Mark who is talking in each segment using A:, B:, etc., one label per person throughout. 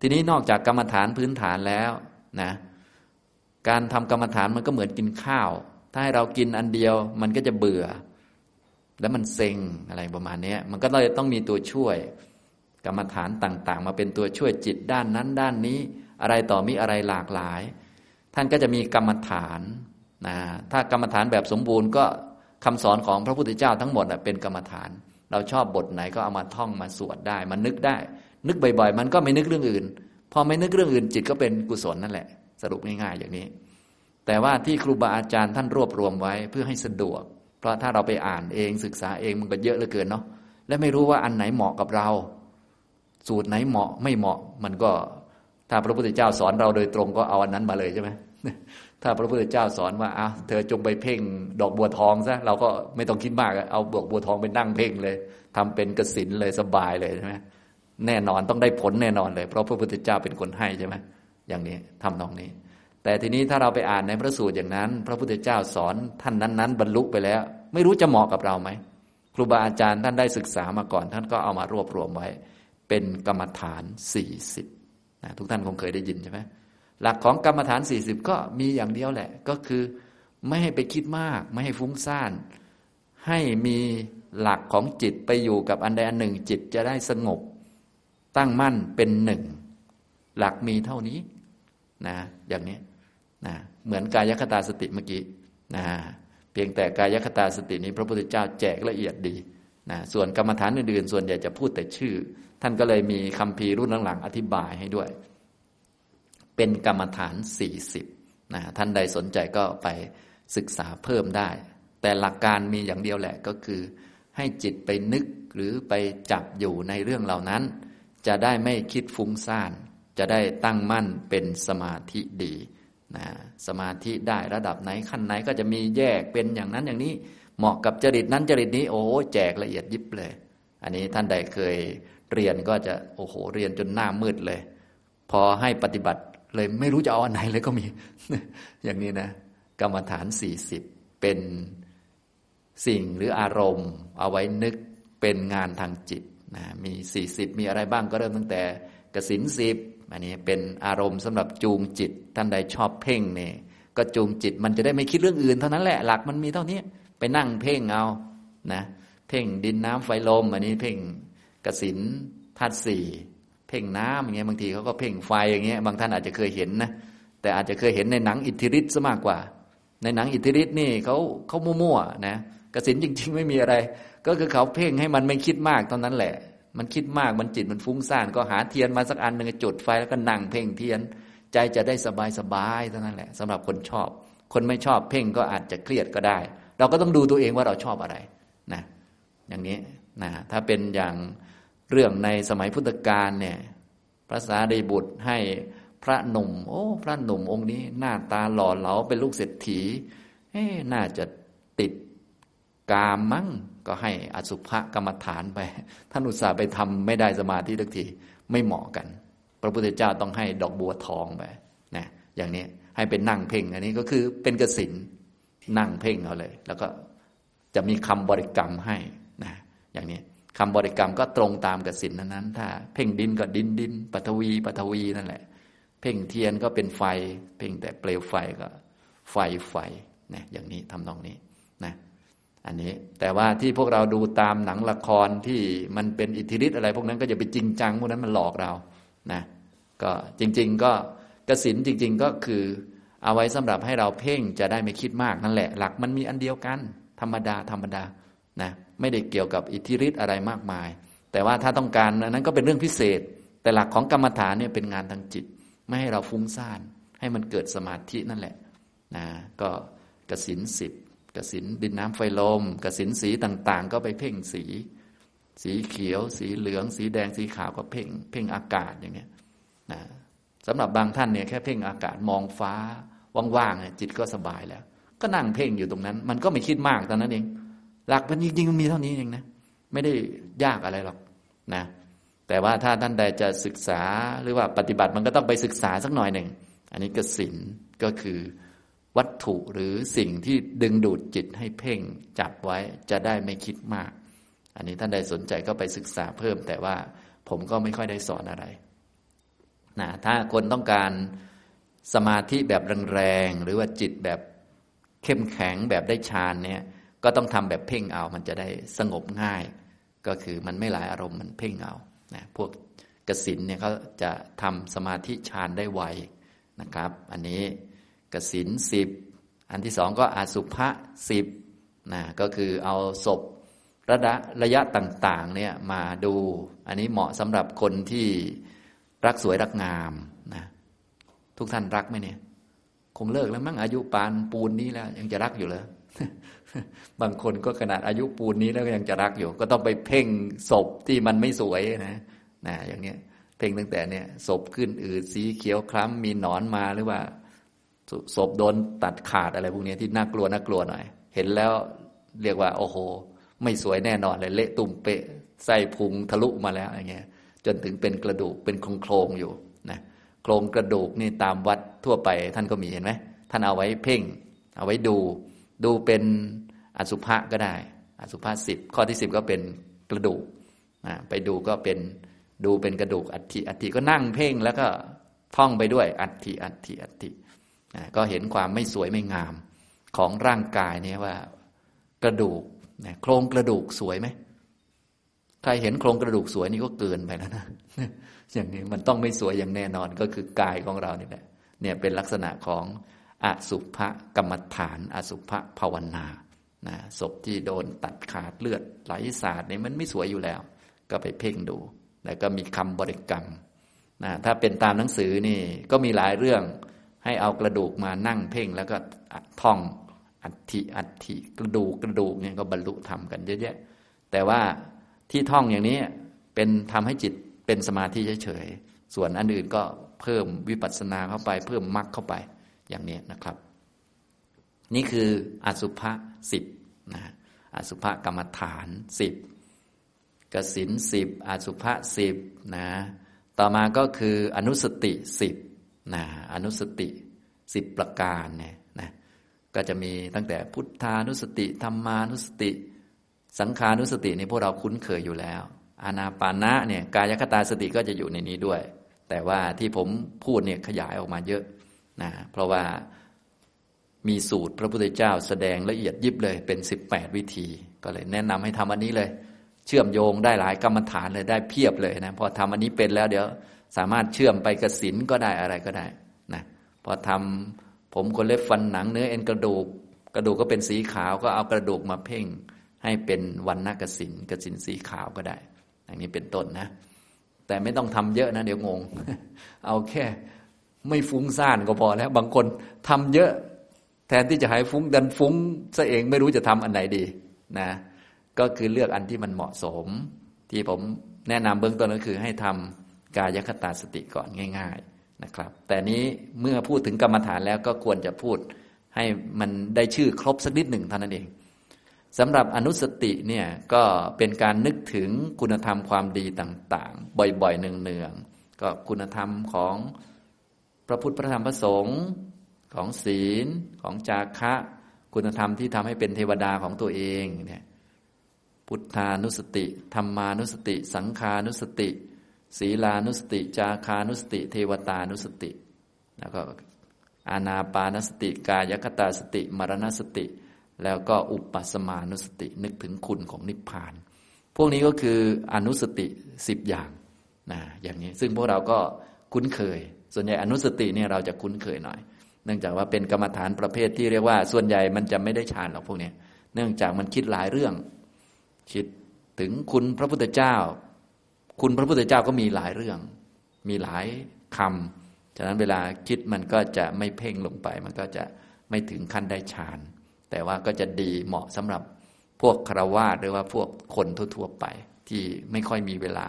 A: ทีนี้นอกจากกรรมฐานพื้นฐานแล้วนะการทำกรรมฐานมันก็เหมือนกินข้าว ถ้าให้เรากินอันเดียวมันก็จะเบื่อ แล้วมันเซ็งอะไรประมาณนี้มันก็เลยต้องมีตัวช่วย กรรมฐานต่าง ๆ มาเป็นตัวช่วยจิตด้านนั้น ด้านนี้ อะไรต่อมีอะไรหลากหลาย ท่านก็จะมีกรรมฐานนะถ้ากรรมฐานแบบสมบูรณ์ก็คำสอนของพระพุทธเจ้าทั้งหมดเป็นกรรมฐาน เราชอบบทไหนก็เอามาท่องมาสวดได้ มันนึกได้ นึกบ่อยๆ มันก็ไม่นึกเรื่องอื่น พอไม่นึกเรื่องอื่น จิตก็เป็นกุศลนั่นแหละ สรุปง่ายๆอย่างนี้ แต่ว่าที่ครูบาอาจารย์ท่านรวบรวมไว้เพื่อให้สะดวก เพราะถ้าเราไปอ่านเองศึกษาเองมันก็เยอะเหลือเกินเนาะและไม่รู้ว่าอันไหนเหมาะกับเรา สูตรไหนเหมาะไม่เหมาะมันก็ ถ้าพระพุทธเจ้าสอนเราโดยตรงก็เอาอันนั้นมาเลยใช่ไหมถ้าพระพุทธเจ้าสอนว่าอ้าเธอจงไปเพ่งดอกบัวทองซะเราก็ไม่ต้องคิดมาก เอาดอกบัวทองไปนั่งเพ่งเลยทำเป็นกสินเลยสบายเลยใช่ไหม แน่นอนต้องได้ผลแน่นอนเลย เพราะพระพุทธเจ้าเป็นคนให้ใช่ไหมอย่างนี้ทำนองนี้ แต่ทีนี้ถ้าเราไปอ่านในพระสูตรอย่างนั้น พระพุทธเจ้าสอนท่านนั้น ๆ บรรลุไปแล้ว ไม่รู้จะเหมาะกับเราไหมครูบาอาจารย์ท่านได้ศึกษามาก่อน ท่านก็เอามารวบรวมไว้ เป็นกรรมฐานสี่สิบทุกท่านคงเคยได้ยินใช่ไหมหลักของกรรมฐานสี่สิบก็มีอย่างเดียวแหละ ก็คือไม่ให้ไปคิดมาก ไม่ให้ฟุ้งซ่าน ให้มีหลักของจิตไปอยู่กับอันใดอันหนึ่งจิตจะได้สงบ ตั้งมั่นเป็นหนึ่ง หลักมีเท่านี้นะอย่างนี้นะเหมือนกายคตาสติเมื่อกี้นะเพียงแต่กายคตาสตินี้พระพุทธเจ้าแจกละเอียดดีนะส่วนกรรมฐานอื่นๆ ส่วนใหญ่จะพูดแต่ชื่อ ท่านก็เลยมีคำพีรุ่นหลังๆ อธิบายให้ด้วย เป็นกรรมฐานสี่สิบนะท่านใดสนใจก็ไปศึกษาเพิ่มได้ แต่หลักการมีอย่างเดียวแหละก็คือ ให้จิตไปนึกหรือไปจับอยู่ในเรื่องเหล่านั้น จะได้ไม่คิดฟุ้งซ่าน จะได้ตั้งมั่นเป็นสมาธิดีนะสมาธิได้ระดับไหนขั้นไหนก็จะมีแยกเป็นอย่างนั้นอย่างนี้ เหมาะกับจริตนั้นจริตนี้โอ้แจกละเอียดยิบเลย อันนี้ท่านใดเคยเรียนก็จะโอ้โหเรียนจนหน้ามืดเลย พอให้ปฏิบัติเลยไม่รู้จะเอาอันไหนเลยก็มี อย่างนี้นะ กรรมฐานสี่สิบเป็นสิ่งหรืออารมณ์ เอาไว้นึกเป็นงานทางจิต นะมีสี่สิบมีอะไรบ้างก็เริ่มตั้งแต่กสินสิบอันนี้เป็นอารมณ์สำหรับจูงจิต ท่านใดชอบเพ่งเนี่ยก็จูงจิตมันจะได้ไม่คิดเรื่องอื่นเท่านั้นแหละหลักมันมีเท่านี้ไปนั่งเพ่งเอานะเพ่งดินน้ำไฟลม อันนี้เพ่งกสินธาตุสี่เพ่งน้ำอย่างเงี้ยบางทีเขาก็เพ่งไฟอย่างเงี้ยบางท่านอาจจะเคยเห็นนะแต่อาจจะเคยเห็นในหนังอิทธิฤทธิ์ซะมากกว่า ในหนังอิทธิฤทธิ์นี่เขาเขามั่วๆนะกสินจริง ๆ ไม่มีอะไร ก็คือเขาเพ่งให้มันไม่คิดมากตอนนั้นแหละ มันคิดมากมันจิตมันฟุ้งซ่านก็หาเทียนมาสักอันหนึ่งจุดไฟแล้วก็นั่งเพ่งเทียน ใจจะได้สบายสบายเท่านั้นแหละสำหรับคนชอบ คนไม่ชอบเพ่งก็อาจจะเครียดก็ได้ เราก็ต้องดูตัวเองว่าเราชอบอะไรนะอย่างนี้นะถ้าเป็นอย่างเรื่องในสมัยพุทธกาลเนี่ยพระสารีบุตรให้พระหนุ่ม โอ้ พระหนุ่มองค์นี้ หน้าตาหล่อเหลาเป็นลูกเศรษฐีเอ๊น่าจะติด กามมั้งก็ให้อสุภกรรมฐานไป ท่านอุตส่าห์ไปทำไม่ได้สมาธิทุกทีไม่เหมาะกัน พระพุทธเจ้าต้องให้ดอกบัวทองไปนะอย่างนี้ให้เป็นนั่งเพ่งอันนี้ก็คือเป็นกสินนั่งเพ่งเอาเลย แล้วก็จะมีคำบริกรรมให้นะอย่างนี้คำบริกรรมก็ตรงตามกสินนั้นถ้าเพ่งดินก็ดินดินปฐวีปฐวีนั่นแหละ เพ่งเทียนก็เป็นไฟ เพ่งแต่เปลวไฟก็ไฟไฟนะอย่างนี้ทำนองนี้ อันนี้แต่ว่าที่พวกเราดูตามหนังละครที่มันเป็นอิทธิฤทธิ์อะไร พวกนั้นก็จะไปจริงจังพวกนั้นมันหลอกเรานะก็จริง ๆ ก็กสินจริง ๆก็คือ เอาไว้สำหรับให้เราเพ่งจะได้ไม่คิดมากนั่นแหละ หลักมันมีอันเดียวกัน ธรรมดาธรรมดานะไม่ได้เกี่ยวกับอิทธิฤทธิ์อะไรมากมาย แต่ว่าถ้าต้องการนั้นก็เป็นเรื่องพิเศษ แต่หลักของกรรมฐานเนี่ยเป็นงานทางจิต ไม่ให้เราฟุ้งซ่านให้มันเกิดสมาธินั่นแหละนะก็กสินสิบ กสินดินน้ำไฟลมกสินสีต่าง ๆ ก็ไปเพ่งสี สีเขียว สีเหลือง สีแดงสีขาวก็เพ่ง เพ่งอากาศอย่างเงี้ยนะสำหรับบางท่านเนี่ยแค่เพ่งอากาศมองฟ้าว่างๆเนี่ยจิตก็สบายแล้ว ก็นั่งเพ่งอยู่ตรงนั้น มันก็ไม่คิดมากตอนนั้นเอง หลักมันจริงๆมันมีเท่านี้เองนะไม่ได้ยากอะไรหรอกนะแต่ว่าถ้าท่านใดจะศึกษาหรือว่าปฏิบัติมันก็ต้องไปศึกษาสักหน่อยหนึ่ง อันนี้กสินก็คือ วัตถุหรือสิ่งที่ดึงดูดจิตให้เพ่งจับไว้จะได้ไม่คิดมาก อันนี้ท่านใดสนใจก็ไปศึกษาเพิ่ม แต่ว่าผมก็ไม่ค่อยได้สอนอะไรนะถ้าคนต้องการสมาธิแบบแรงๆหรือว่าจิตแบบเข้มแข็งแบบได้ฌานเนี่ยก็ต้องทำแบบเพ่งเอา มันจะได้สงบง่าย ก็คือมันไม่หลายอารมณ์มันเพ่งเอานะพวกกสินเนี่ยเขาจะทำสมาธิฌานได้ไวนะครับ อันนี้ กสินสิบอันที่สองก็อาสุภะสิบนะก็คือเอาศพระยะระยะต่างๆเนี่ยมาดู อันนี้เหมาะสำหรับคนที่รักสวยรักงามนะทุกท่านรักไหมเนี่ย คงเลิกแล้วมั้งอายุปานปูนนี้แล้ว ยังจะรักอยู่เลยบางคนก็ขนาดอายุปูนนี้แล้วก็ยังจะรักอยู่ ก็ต้องไปเพ่งศพที่มันไม่สวยนะนะอย่างเนี้ยเพ่งตั้งแต่เนี่ยศพขึ้นอืดสีเขียวคล้ำมีหนอนมาหรือว่า ศพโดนตัดขาดอะไรพวกนี้ที่น่ากลัวน่ากลัวหน่อย เห็นแล้วเรียกว่า โอ้โห ไม่สวยแน่นอนเลย เละตุ่มเปะไส้พุงทะลุมาแล้วอย่างเงี้ย จนถึงเป็นกระดูกเป็นโครงโครงอยู่นะโครงกระดูกนี่ตามวัดทั่วไปท่านก็มีเห็นไหมท่านเอาไว้เพ่ง เอาไว้ดู ดูเป็นอสุภะก็ได้ อสุภะสิบข้อที่สิบก็เป็นกระดูกไปดูก็เป็นดูเป็นกระดูกอัฐิอัฐิก็นั่งเพ่งแล้วก็ท่องไปด้วยอัฐิอัฐิอัฐิ ก็เห็นความไม่สวยไม่งามของร่างกายเนี่ยว่า กระดูกโครงกระดูกสวยไหมใครเห็นโครงกระดูกสวยนี่ก็เกินไปแล้วนะอย่างนี้มันต้องไม่สวยอย่างแน่นอนก็คือกายของเรานี่แหละเนี่ยเป็นลักษณะของอสุภกรรมฐาน อสุภภาวนานะศพที่โดนตัดขาดเลือดไหลสาดเนี่ยมันไม่สวยอยู่แล้ว ก็ไปเพ่งดู แล้วก็มีคำบริกรรมนะถ้าเป็นตามหนังสือนี่ก็มีหลายเรื่อง ให้เอากระดูกมานั่งเพ่งแล้วก็ท่องอัฐิอัฐิกระดูกกระดูกเนี่ยก็บรรลุธรรมกันเยอะแยะ แต่ว่าที่ท่องอย่างนี้เป็นทำให้จิตเป็นสมาธิเฉยๆ ส่วนอันอื่นก็เพิ่มวิปัสสนาเข้าไป เพิ่มมรรคเข้าไปอย่างนี้นะครับ นี่คืออสุภะสิบนะอสุภะกรรมฐานสิบกสินสิบอสุภะสิบนะต่อมาก็คืออนุสติสิบ นะอนุสติสิบประการเนี่ยนะก็จะมีตั้งแต่พุทธานุสติธรรมานุสติ สังขานุสตินี่พวกเราคุ้นเคยอยู่แล้ว อานาปานะเนี่ยกายคตาสติก็จะอยู่ในนี้ด้วย แต่ว่าที่ผมพูดเนี่ยขยายออกมาเยอะนะเพราะว่ามีสูตรพระพุทธเจ้าแสดงละเอียดยิบเลยเป็น 18 วิธี ก็เลยแนะนำให้ทำอันนี้เลย เชื่อมโยงได้หลายกรรมฐานเลยได้เพียบเลยนะพอทำอันนี้เป็นแล้วเดี๋ยว สามารถเชื่อมไปกระสินก็ได้อะไรก็ได้นะพอทำผมคนเล็บฟันหนังเนื้อเอ็นกระดูก กระดูกก็เป็นสีขาวก็เอากระดูกมาเพ่ง ให้เป็นวันนักสินกสินสีขาวก็ได้ อย่างนี้เป็นต้นนะ แต่ไม่ต้องทำเยอะนะ เดี๋ยวงง เอาแค่ไม่ฟุ้งซ่านก็พอแล้ว บางคนทำเยอะ แทนที่จะหายฟุ้งดันฟุ้งซะเองไม่รู้จะทำอันไหนดีนะ ก็คือเลือกอันที่มันเหมาะสม ที่ผมแนะนำเบื้องต้นก็คือให้ทำ กายคตาสติก่อนง่าย ๆนะครับ แต่นี้เมื่อพูดถึงกรรมฐานแล้วก็ควรจะพูดให้มันได้ชื่อครบสักนิดหนึ่งเท่านั้นเองสำหรับอนุสติเนี่ยก็เป็นการนึกถึงคุณธรรมความดีต่างๆ บ่อยๆเนืองๆก็คุณธรรมของพระพุทธพระธรรมพระสงฆ์ของศีลของจาคะ คุณธรรมที่ทำให้เป็นเทวดาของตัวเองเนี่ยพุทธานุสติธรรมานุสติ สังขานุสติ ศีลานุสติ จาคานุสติ เทวตานุสติ แล้วก็อานาปานสติ กายคตาสติ มรณสติ แล้วก็อุปสมานุสติ นึกถึงคุณของนิพพาน พวกนี้ก็คืออนุสติสิบอย่างนะอย่างนี้ ซึ่งพวกเราก็คุ้นเคย ส่วนใหญ่อนุสติเนี่ยเราจะคุ้นเคยหน่อย เนื่องจากว่าเป็นกรรมฐานประเภทที่เรียกว่า ส่วนใหญ่มันจะไม่ได้ฌานหรอกพวกนี้ เนื่องจากมันคิดหลายเรื่อง คิดถึงคุณพระพุทธเจ้า คุณพระพุทธเจ้าก็มีหลายเรื่อง มีหลายคำฉะนั้นเวลาคิดมันก็จะไม่เพ่งลงไป มันก็จะไม่ถึงขั้นได้ฌาน แต่ว่าก็จะดีเหมาะสำหรับพวกคารวาสหรือว่าพวกคนทั่วๆไปที่ไม่ค่อยมีเวลา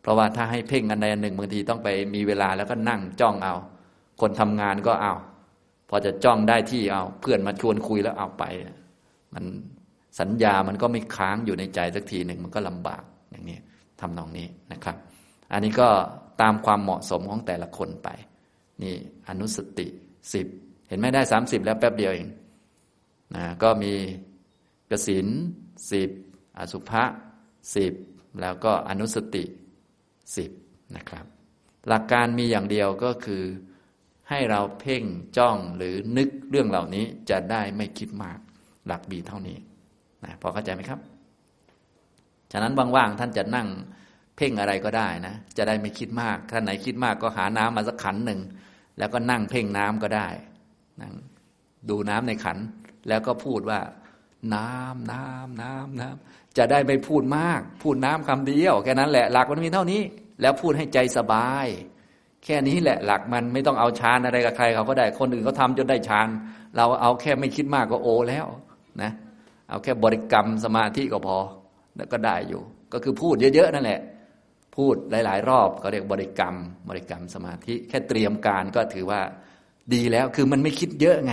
A: เพราะว่าถ้าให้เพ่งอันใดอันหนึ่งบางทีต้องไปมีเวลาแล้วก็นั่งจ้องเอา คนทำงานก็เอา พอจะจ้องได้ที่เอา เพื่อนมาชวนคุยแล้วเอาไป มันสัญญามันก็ไม่ค้างอยู่ในใจสักทีหนึ่งมันก็ลำบากอย่างนี้ ทำนองนี้นะครับ อันนี้ก็ตามความเหมาะสมของแต่ละคนไป นี่อนุสติสิบเห็นไหมได้สามสิบแล้วแป๊บเดียวเองนะก็มีกสินสิบอสุภะสิบแล้วก็อนุสติสิบนะครับ หลักการมีอย่างเดียวก็คือให้เราเพ่งจ้องหรือนึกเรื่องเหล่านี้จะได้ไม่คิดมาก หลักบีเท่านี้นะพอเข้าใจไหมครับ ฉะนั้นว่างๆท่านจะนั่งเพ่งอะไรก็ได้นะ จะได้ไม่คิดมากท่านไหนคิดมากก็หาน้ำมาสักขันหนึ่งแล้วก็นั่งเพ่งน้ำก็ได้นั่งดูน้ำในขัน แล้วก็พูดว่า น้ำน้ำน้ำน้ำจะได้ไม่พูดมาก พูดน้ำคำเดียวแค่นั้นแหละหลักมันมีเท่านี้ แล้วพูดให้ใจสบาย แค่นี้แหละหลักมันไม่ต้องเอาฌานอะไรกับใครเขาก็ได้คนอื่นเขาทาจนได้ฌานเราเอาแค่ไม่คิดมากก็โอแล้วนะ เอาแค่บริกรรมสมาธิก็พอ แล้วก็ได้อยู่ ก็คือพูดเยอะๆนั่นแหละ พูดหลาย ๆ รอบก็เรียกบริกรรม บริกรรมสมาธิ แค่เตรียมการก็ถือว่าดีแล้วคือมันไม่คิดเยอะไง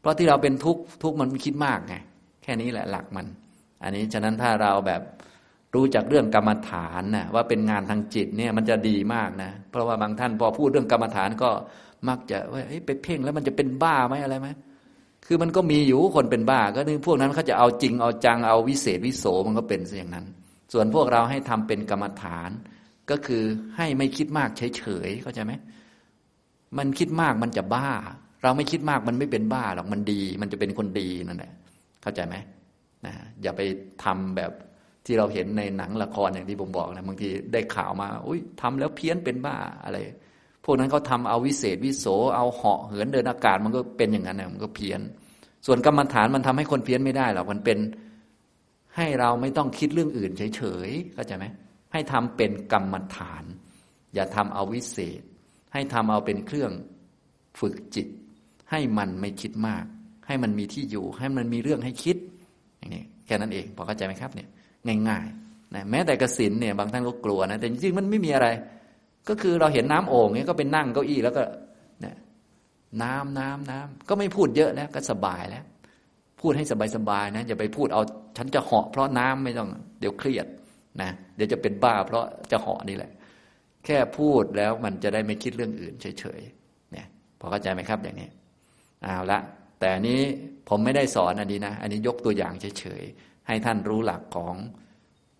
A: เพราะที่เราเป็นทุกข์ทุกข์มันไม่คิดมากไงแค่นี้แหละหลักมัน อันนี้ฉะนั้นถ้าเราแบบรู้จักเรื่องกรรมฐานนะว่าเป็นงานทางจิตเนี่ยมันจะดีมากนะ เพราะว่าบางท่านพอพูดเรื่องกรรมฐานก็มักจะว่าไปเพ่งแล้วมันจะเป็นบ้าไหมอะไรไหม คือมันก็มีอยู่คนเป็นบ้า ก็นี่พวกนั้นเขาจะเอาจริงเอาจังเอาวิเศษวิโสมันก็เป็นซะอย่างนั้น ส่วนพวกเราให้ทำเป็นกรรมฐาน ก็คือให้ไม่คิดมากเฉยๆเข้าใจไหมมันคิดมากมันจะบ้า เราไม่คิดมากมันไม่เป็นบ้าหรอกมันดี มันจะเป็นคนดีนั่นแหละเข้าใจไหมนะอย่าไปทำแบบที่เราเห็นในหนังละครอย่างที่ผมบอกนะบางทีได้ข่าวมา อุ้ยทำแล้วเพี้ยนเป็นบ้าอะไร พวกนั้นเขาทาเอาวิเศษวิโสเอาเหาะเหินเดินอากาศมันก็เป็นอย่างนั้นนะมันก็เพี้ยน ส่วนกรรมฐานมันทำให้คนเพี้ยนไม่ได้หรอกมันเป็นให้เราไม่ต้องคิดเรื่องอื่นเฉยๆเข้าใจไหมให้ทำเป็นกรรมฐาน อย่าทำเอาวิเศษ ให้ทำเอาเป็นเครื่องฝึกจิต ให้มันไม่คิดมาก ให้มันมีที่อยู่ ให้มันมีเรื่องให้คิดอย่างนี้แค่นั้นเองพอเข้าใจไหมครับเนี่ยง่ายๆนะแม้แต่กสินเนี่ยบางท่านก็กลัวนะแต่จริงๆมันไม่มีอะไร ก็คือเราเห็นน้ำโอ่งเนี่ยก็เป็นนั่งเก้าอี้แล้วก็เนี่ยน้ำน้ำน้ำก็ไม่พูดเยอะแล้วก็สบายแล้ว พูดให้สบายๆนะอย่าไปพูดเอาฉันจะเหาะเพราะน้ำไม่ต้อง เดี๋ยวเครียดนะเดี๋ยวจะเป็นบ้าเพราะจะเหาะนี่แหละ แค่พูดแล้วมันจะได้ไม่คิดเรื่องอื่นเฉยๆเนี่ยพอเข้าใจไหมครับอย่างนี้เอาละแต่นี้ผมไม่ได้สอนอันนี้นะ อันนี้ยกตัวอย่างเฉยๆให้ท่านรู้หลักของ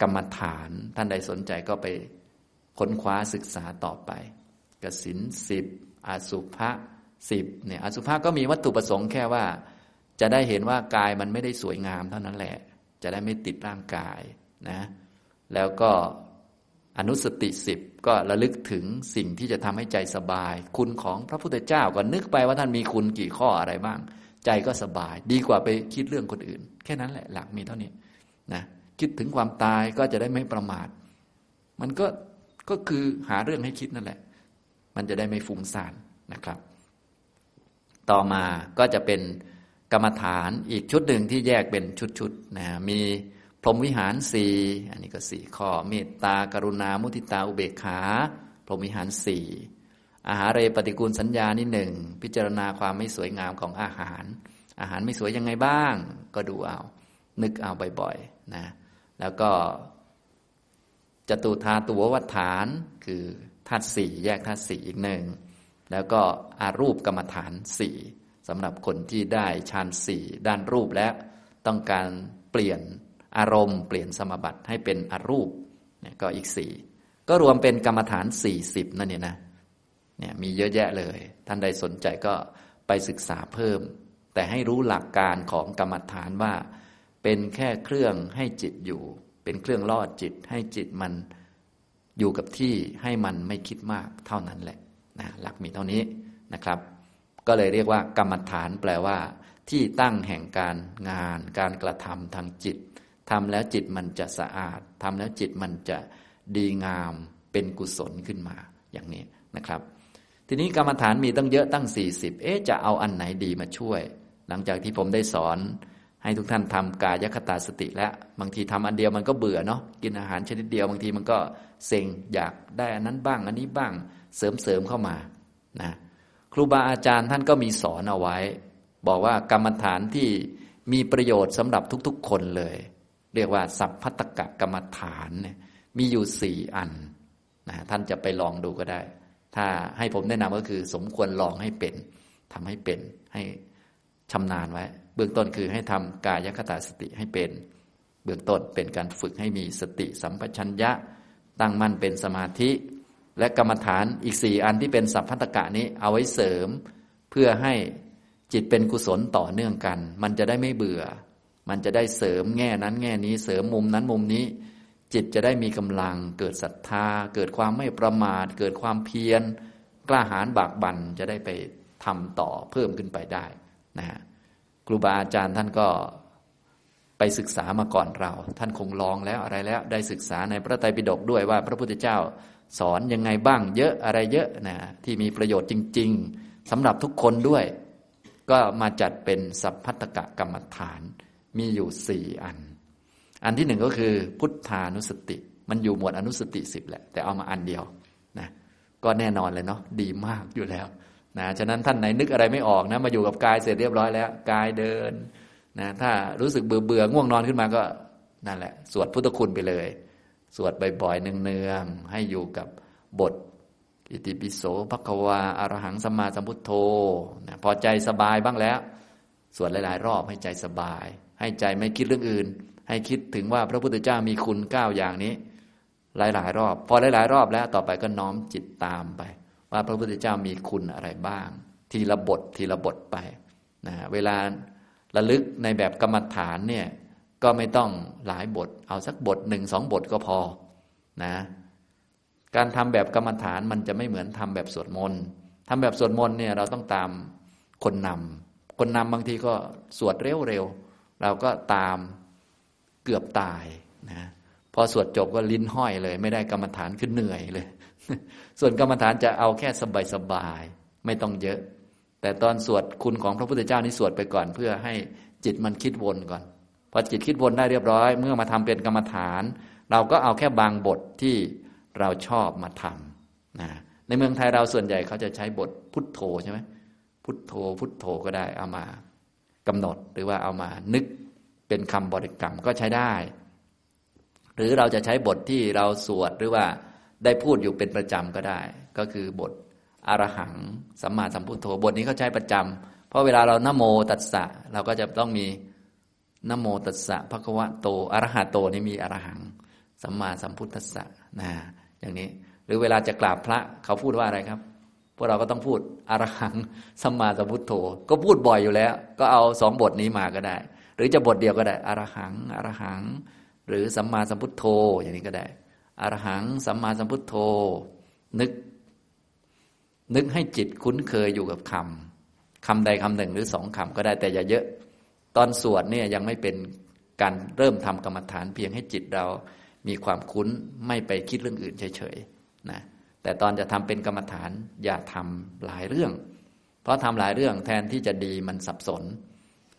A: กรรมฐาน ท่านใดสนใจก็ไป ค้นคว้าศึกษาต่อไป กสินสิบอสุภะสิบเนี่ยอสุภะก็มีวัตถุประสงค์แค่ว่า จะได้เห็นว่ากายมันไม่ได้สวยงามเท่านั้นแหละ จะได้ไม่ติดร่างกายนะ แล้วก็อนุสติสิบก็ระลึกถึงสิ่งที่จะทำให้ใจสบาย คุณของพระพุทธเจ้าก็นึกไปว่าท่านมีคุณกี่ข้ออะไรบ้าง ใจก็สบาย ดีกว่าไปคิดเรื่องคนอื่น แค่นั้นแหละหลักมีเท่านี้นะคิดถึงความตายก็จะได้ไม่ประมาท มันก็ ก็คือหาเรื่องให้คิดนั่นแหละ มันจะได้ไม่ฟุ้งซ่านนะครับ ต่อมาก็จะเป็นกรรมฐานอีกชุดหนึ่งที่แยกเป็นชุดๆนะมีพรหมวิหารสี่อันนี้ก็สี่ข้อเมตตากรุณา มุทิตาอุเบกขา พรหมวิหารสี่อาหารเรปฏิกูลสัญญานี่หนึ่งพิจารณาความไม่สวยงามของอาหาร อาหารไม่สวยยังไงบ้าง ก็ดูเอา นึกเอาบ่อยๆนะแล้วก็ จตุธาตัววัฏฐาน คือธาตุสี่แยกธาตุสี่อีกหนึ่งแล้วก็อารูปกรรมฐานสี่สำหรับคนที่ได้ฌานสี่ด้านรูปแล้วต้องการเปลี่ยนอารมณ์ เปลี่ยนสมบัติให้เป็นอรูปเนี่ยก็อีกสี่ก็รวมเป็นกรรมฐานสี่สิบนั่นเองนะเนี่ยมีเยอะแยะเลย ท่านใดสนใจก็ไปศึกษาเพิ่ม แต่ให้รู้หลักการของกรรมฐานว่า เป็นแค่เครื่องให้จิตอยู่ เป็นเครื่องล่อจิตให้จิตมันอยู่กับที่ให้มันไม่คิดมากเท่านั้นแหละนะหลักมีเท่านี้นะครับ ก็เลยเรียกว่ากรรมฐานแปลว่า ที่ตั้งแห่งการงาน การกระทำทางจิตทำแล้วจิตมันจะสะอาดทำแล้วจิตมันจะดีงามเป็นกุศลขึ้นมาอย่างนี้นะครับ ทีนี้กรรมฐานมีตั้งเยอะตั้ง 40 เอ๊ะจะเอาอันไหนดีมาช่วย หลังจากที่ผมได้สอน ให้ทุกท่านทำกายคตาสติแล้วบางทีทำอันเดียวมันก็เบื่อเนาะกินอาหารชนิดเดียวบางทีมันก็เซ็งอยากได้อันนั้นบ้าง อันนี้บ้างเสริมเสริมเข้ามานะครูบาอาจารย์ท่านก็มีสอนเอาไว้ บอกว่ากรรมฐานที่มีประโยชน์สำหรับทุกๆ คนเลย เรียกว่า สัพพัตกะกรรมฐานเนี่ยมีอยู่สี่อันนะท่านจะไปลองดูก็ได้ ถ้าให้ผมแนะนำก็คือสมควรลองให้เป็นทำให้เป็นให้ชำนาญไว้ เบื้องต้นคือให้ทำกายคตาสติให้เป็น เบื้องต้นเป็นการฝึกให้มีสติสัมปชัญญะ ตั้งมั่นเป็นสมาธิ และกรรมฐานอีกสี่อันที่เป็นสัพพัตกะนี้เอาไว้เสริม เพื่อให้จิตเป็นกุศลต่อเนื่องกัน มันจะได้ไม่เบื่อ มันจะได้เสริมแง่นั้นแง่นี้เสริมมุมนั้นมุมนี้ จิตจะได้มีกำลัง เกิดศรัทธา เกิดความไม่ประมาท เกิดความเพียรกล้าหาญบากบั่นจะได้ไปทำต่อเพิ่มขึ้นไปได้นะฮะ ครูบาอาจารย์ท่านก็ไปศึกษามาก่อนเรา ท่านคงลองแล้วอะไรแล้ว ได้ศึกษาในพระไตรปิฎกด้วยว่า พระพุทธเจ้าสอนยังไงบ้าง เยอะอะไรเยอะนะที่มีประโยชน์จริง ๆสำหรับทุกคนด้วย ก็มาจัดเป็นสัพพัตกะกรรมฐานมีอยู่สี่อัน อันที่หนึ่งก็คือพุทธานุสติ มันอยู่หมวดอนุสติสิบแหละ แต่เอามาอันเดียวนะก็แน่นอนเลยเนาะดีมากอยู่แล้ว นะฉะนั้นท่านไหนนึกอะไรไม่ออกนะมาอยู่กับกายเสร็จเรียบร้อยแล้วกายเดินนะถ้ารู้สึกเบื่อเบื่อง่วงนอนขึ้นมาก็นั่นแหละ สวดพุทธคุณไปเลย สวดบ่อยๆเนืองๆให้อยู่กับบทอิติปิโสภควาอารหังสัมมาสัมพุทโธนะพอใจสบายบ้างแล้ว สวดหลายๆ รอบให้ใจสบาย ให้ใจไม่คิดเรื่องอื่น ให้คิดถึงว่าพระพุทธเจ้ามีคุณเก้าอย่างนี้ หลายๆ รอบ พอหลายๆ รอบแล้วต่อไปก็น้อมจิตตามไป ว่าพระพุทธเจ้ามีคุณอะไรบ้าง ทีละบททีละบทไปนะเวลาระลึกในแบบกรรมฐานเนี่ยก็ไม่ต้องหลายบท เอาสักบทหนึ่งสองบทก็พอนะการทำแบบกรรมฐานมันจะไม่เหมือนทำแบบสวดมนต์ทำแบบสวดมนต์เนี่ยเราต้องตามคนนำคนนำบางทีก็สวดเร็วๆเราก็ตามเกือบตายนะพอสวดจบก็ลิ้นห้อยเลย ไม่ได้กรรมฐานขึ้นเหนื่อยเลย ส่วนกรรมฐานจะเอาแค่สบายๆไม่ต้องเยอะ แต่ตอนสวดคุณของพระพุทธเจ้านี่สวดไปก่อน เพื่อให้จิตมันคิดวนก่อนพอจิตคิดวนได้เรียบร้อย เมื่อมาทำเป็นกรรมฐาน เราก็เอาแค่บางบทที่เราชอบมาทำนะในเมืองไทยเราส่วนใหญ่เขาจะใช้บทพุทโธใช่ไหมพุทโธ พุทโธก็ได้เอามากำหนดหรือว่าเอามานึกเป็นคำบริกรรมก็ใช้ได้ หรือเราจะใช้บทที่เราสวดหรือว่า ได้พูดอยู่เป็นประจำก็ได้ ก็คือบทอรหังสัมมาสัมพุทโธบทนี้เขาใช้ประจำเพราะเวลาเรานโมตัสสะเราก็จะต้องมีนโมตัสสะภะคะวะโตอรหะโตนี่มีอรหังสัมมาสัมพุทธัสสะนะอย่างนี้ หรือเวลาจะกราบพระเขาพูดว่าอะไรครับ พวกเราก็ต้องพูดอรหังสัมมาสัมพุทโธ ก็พูดบ่อยอยู่แล้ว ก็เอาสองบทนี้มาก็ได้ หรือจะบทเดียวก็ได้อรหังอรหัง หรือสัมมาสัมพุทโธอย่างนี้ก็ได้ อรหังสัมมาสัมพุทโธ นึก นึกให้จิตคุ้นเคยอยู่กับคำคำใดคำหนึ่งหรือสองคำก็ได้แต่อย่าเยอะ ตอนสวดเนี่ยยังไม่เป็นการเริ่มทำกรรมฐานเพียงให้จิตเรามีความคุ้นไม่ไปคิดเรื่องอื่นเฉยๆนะแต่ตอนจะทำเป็นกรรมฐานอย่าทำหลายเรื่อง เพราะทำหลายเรื่องแทนที่จะดีมันสับสน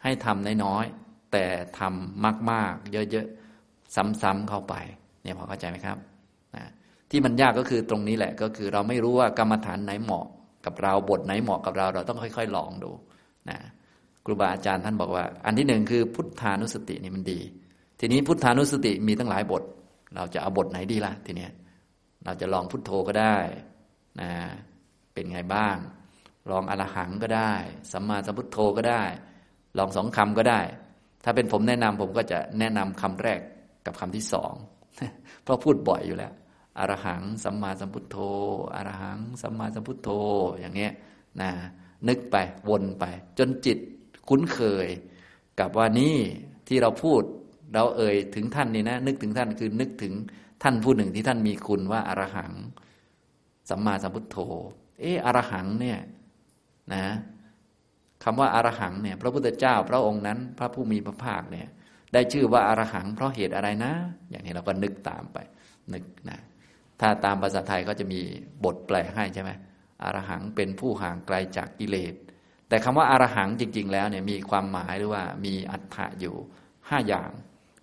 A: ให้ทำน้อยๆแต่ทำมาก ๆ เยอะๆซ้ำๆเข้าไป เนี่ยพอเข้าใจไหมครับนะที่มันยากก็คือตรงนี้แหละ ก็คือเราไม่รู้ว่ากรรมฐานไหนเหมาะกับเราบทไหนเหมาะกับเรา เราต้องค่อย ๆ ลองดูนะครูบาอาจารย์ท่านบอกว่า อันที่หนึ่งคือพุทธานุสตินี่มันดี ทีนี้พุทธานุสติมีตั้งหลายบท เราจะเอาบทไหนดีล่ะทีเนี้ยเราจะลองพุทโธก็ได้นะเป็นไงบ้าง ลองอรหังก็ได้สัมมาสัมพุทโธก็ได้ ลองสองคำก็ได้ ถ้าเป็นผมแนะนำผมก็จะแนะนำคำแรกกับคำที่สอง เพราะพูดบ่อยอยู่แล้วอรหังสัมมาสัมพุทโธอรหังสัมมาสัมพุทโธอย่างเงี้ยนะนึกไปวนไป จนจิตคุ้นเคย กับว่านี่ที่เราพูดเราเอ่ยถึงท่านนี่นะ นึกถึงท่านคือนึกถึงท่านผู้หนึ่งที่ท่านมีคุณว่าอารหัง สัมมาสัมพุทโธ เอออรหังเนี่ยนะคำว่าอารหังเนี่ย พระพุทธเจ้าพระองค์นั้น พระผู้มีพระภาคเนี่ย ได้ชื่อว่าอารหัง เพราะเหตุอะไรนะ อย่างนี้เราก็นึกตามไป นึกนะ ถ้าตามภาษาไทยก็จะมีบทแปลให้ใช่ไหมอารหังเป็นผู้ห่างไกลจากกิเลส แต่คำว่าอารหังจริง ๆ แล้วเนี่ยมีความหมายหรือว่ามีอัตถะอยู่ห้าอย่าง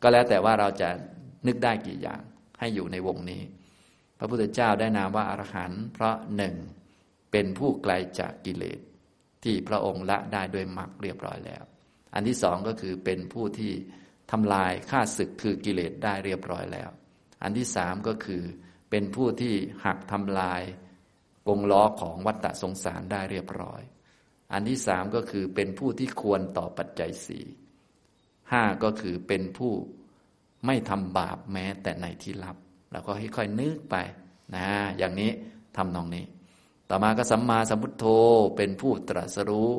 A: ก็แล้วแต่ว่าเราจะนึกได้กี่อย่างให้อยู่ในวงนี้ พระพุทธเจ้าได้นามว่าอารหันต์เพราะหนึ่งเป็นผู้ไกลจากกิเลส ที่พระองค์ละได้ด้วยมรรคเรียบร้อยแล้ว อันที่สองก็คือเป็นผู้ที่ ทำลายข้าศึกคือกิเลสได้เรียบร้อยแล้ว อันที่สามก็คือ เป็นผู้ที่หักทำลายกงล้อของวัฏฏะสงสารได้เรียบร้อย อันที่สามก็คือเป็นผู้ที่ควรต่อปัจจัยสี่ห้าก็คือเป็นผู้ไม่ทำบาปแม้แต่ในที่ลับเราก็ค่อยๆนึกไปนะอย่างนี้ทำนองนี้ ต่อมาก็สัมมาสัมพุทโธเป็นผู้ตรัสรู้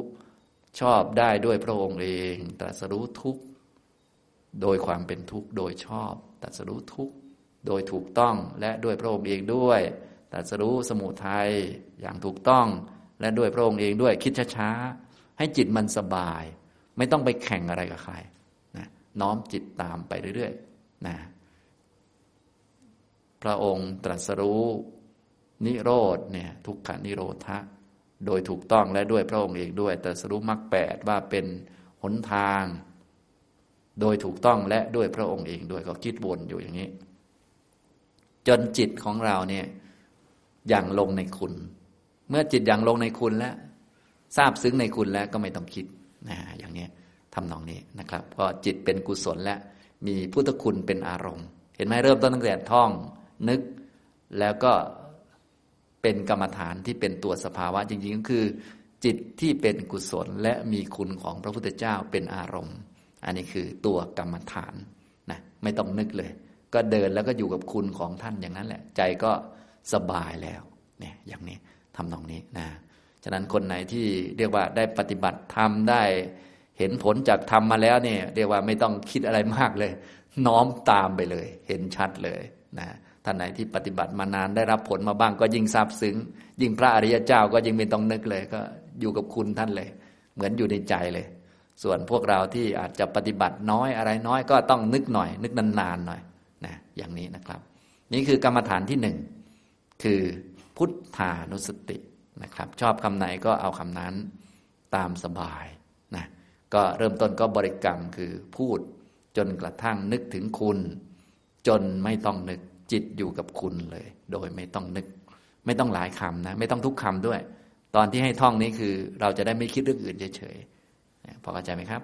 A: ชอบได้ด้วยพระองค์เอง ตรัสรู้ทุกข โดยความเป็นทุกข์โดยชอบตรัสรู้ทุกข์โดยถูกต้องและด้วยพระองค์เองด้วยตรัสรู้สมุทัยอย่างถูกต้อง และด้วยพระองค์เองด้วยคิดช้าๆให้จิตมันสบาย ไม่ต้องไปแข่งอะไรกับใครนะน้อมจิตตามไปเรื่อยๆนะพระองค์ตรัสรู้นิโรธเนี่ยทุกขานิโรธะโดยถูกต้องและด้วยพระองค์เองด้วยตรัสรู้มรรคแปดว่าเป็นหนทาง โดยถูกต้องและด้วยพระองค์เองด้วยก็คิดวนอยู่อย่างนี้ จนจิตของเราเนี่ยอย่างลงในคุณ เมื่อจิตอย่างลงในคุณแล้วทราบซึ้งในคุณแล้วก็ไม่ต้องคิดนะอย่างนี้ทำนองนี้นะครับ ก็จิตเป็นกุศลและมีพุทธคุณเป็นอารมณ์ เห็นไหมเริ่มต้นตั้งแต่ท่องนึกแล้วก็เป็นกรรมฐานที่เป็นตัวสภาวะจริงๆก็คือ จิตที่เป็นกุศลและมีคุณของพระพุทธเจ้าเป็นอารมณ์ อันนี้คือตัวกรรมฐานนะไม่ต้องนึกเลย ก็เดินแล้วก็อยู่กับคุณของท่านอย่างนั้นแหละ ใจก็สบายแล้วเนี่ยอย่างนี้ทำตรงนี้นะฉะนั้นคนไหนที่เรียกว่าได้ปฏิบัติธรรมได้เห็นผลจากธรรมมาแล้วเนี่ยเรียกว่าไม่ต้องคิดอะไรมากเลย น้อมตามไปเลย เห็นชัดเลยนะท่านไหนที่ปฏิบัติมานานได้รับผลมาบ้างก็ยิ่งซาบซึ้ง ยิ่งพระอริยเจ้าก็ยิ่งไม่ต้องนึกเลย ก็อยู่กับคุณท่านเลย เหมือนอยู่ในใจเลย ส่วนพวกเราที่อาจจะปฏิบัติน้อยอะไรน้อยก็ต้องนึกหน่อย นึกนานๆหน่อยนะอย่างนี้นะครับ นี่คือกรรมฐานที่หนึ่งคือพุทธานุสตินะครับ ชอบคำไหนก็เอาคำนั้นตามสบายนะก็เริ่มต้นก็บริกรรมคือพูดจนกระทั่งนึกถึงคุณ จนไม่ต้องนึกจิตอยู่กับคุณเลย โดยไม่ต้องนึก ไม่ต้องหลายคำนะ ไม่ต้องทุกคำด้วย ตอนที่ให้ท่องนี้คือ เราจะได้ไม่คิดเรื่องอื่นเฉยๆ พอเข้าใจไหมครับ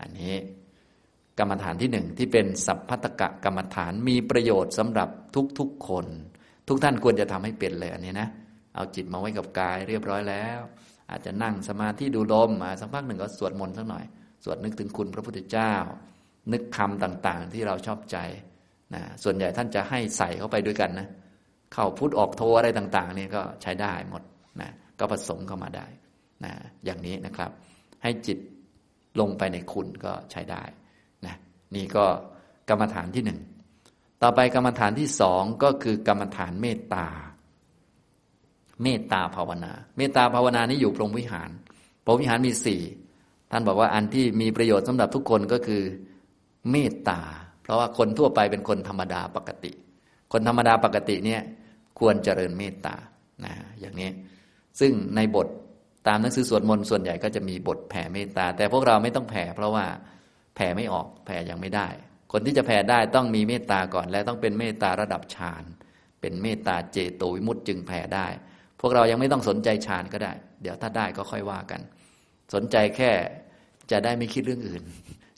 A: อันนี้กรรมฐานที่หนึ่งที่เป็นสัพพัตกะกรรมฐานมีประโยชน์สำหรับทุกๆคน ทุกท่านควรจะทำให้เป็นเลยอันนี้นะ เอาจิตมาไว้กับกายเรียบร้อยแล้ว อาจจะนั่งสมาธิดูลมมาสักพักหนึ่งก็สวดมนต์สักหน่อย สวดนึกถึงคุณพระพุทธเจ้า นึกคำต่างๆ ที่เราชอบใจนะส่วนใหญ่ท่านจะให้ใส่เข้าไปด้วยกันนะเข้าพุทธออกโทอะไรต่างๆนี่ก็ใช้ได้หมดนะก็ผสมเข้ามาได้นะอย่างนี้นะครับ ให้จิตลงไปในคุณก็ใช้ได้นะนี่ก็กรรมฐานที่หนึ่งต่อไปกรรมฐานที่สองก็คือกรรมฐานเมตตา เมตตาภาวนา เมตตาภาวนานี้อยู่พรหมวิหารพรหมวิหารมีสี่ท่านบอกว่าอันที่มีประโยชน์สำหรับทุกคนก็คือเมตตา เพราะว่าคนทั่วไปเป็นคนธรรมดาปกติ คนธรรมดาปกติเนี่ยควรเจริญเมตตานะอย่างนี้ ซึ่งในบท ตามหนังสือสวดมนต์ส่วนใหญ่ก็จะมีบทแผ่เมตตา แต่พวกเราไม่ต้องแผ่ เพราะว่าแผ่ไม่ออกแผ่ยังไม่ได้ คนที่จะแผ่ได้ต้องมีเมตตาก่อน และต้องเป็นเมตตาระดับฌานเป็นเมตตาเจโตวิมุตต์จึงแผ่ได้ พวกเรายังไม่ต้องสนใจฌานก็ได้ เดี๋ยวถ้าได้ก็ค่อยว่ากัน สนใจแค่จะได้ไม่คิดเรื่องอื่น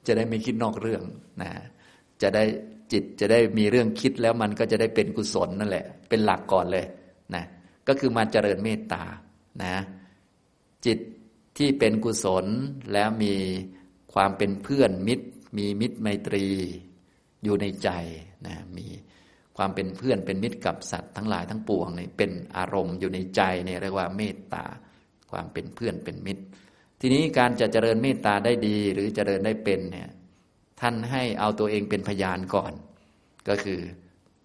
A: จะได้ไม่คิดนอกเรื่องนะจะได้จิตจะได้มีเรื่องคิดแล้วมันก็จะได้เป็นกุศลนั่นแหละ เป็นหลักก่อนเลยนะก็คือมาเจริญเมตตานะ จิตที่เป็นกุศลแล้วมีความเป็นเพื่อนมิตร มีมิตรไมตรีอยู่ในใจนะมีความเป็นเพื่อนเป็นมิตรกับสัตว์ทั้งหลายทั้งปวงเนี่ยเป็นอารมณ์อยู่ในใจเนี่ยเรียกว่าเมตตา ความเป็นเพื่อนเป็นมิตร ทีนี้การจะเจริญเมตตาได้ดีหรือเจริญได้เป็นเนี่ยท่านให้เอาตัวเองเป็นพยานก่อน ก็คือ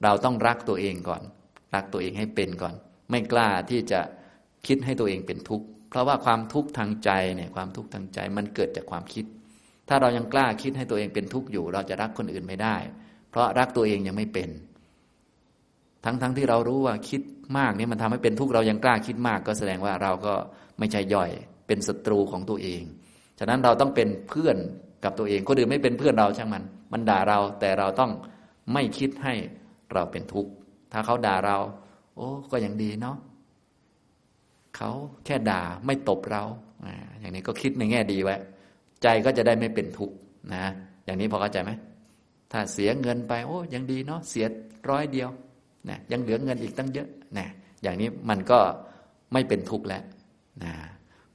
A: เราต้องรักตัวเองก่อน รักตัวเองให้เป็นก่อน ไม่กล้าที่จะคิดให้ตัวเองเป็นทุกข์ เพราะว่าความทุกข์ทางใจเนี่ยความทุกข์ทางใจมันเกิดจากความคิด ถ้าเรายังกล้าคิดให้ตัวเองเป็นทุกข์อยู่ เราจะรักคนอื่นไม่ได้ เพราะรักตัวเองยังไม่เป็น ทั้งๆทที่เรารู้ว่าคิดมากนี่มันทำให้เป็นทุกข์เรายังกล้าคิดมาก ก็แสดงว่าเราก็ไม่ใช่ย่อย เป็นศัตรูของตัวเอง ฉะนั้นเราต้องเป็นเพื่อนกับตัวเองคนอื่นไม่เป็นเพื่อนเราช่างมัน มันด่าเราแต่เราต้องไม่คิดให้เราเป็นทุกข์ถ้าเขาด่าเรา โอ้ก็ยังดีเนาะ เขาแค่ด่าไม่ตบเราอย่างนี้ก็คิดในแง่ดีไว้ใจก็จะได้ไม่เป็นทุกข์นะ อย่างนี้พอเข้าใจไหมถ้าเสียเงินไปโอ้ยังดีเนาะเสียร้อยเดียวนะยังเหลือเงินอีกตั้งเยอะนะอย่างนี้มันก็ไม่เป็นทุกข์แล้วนะ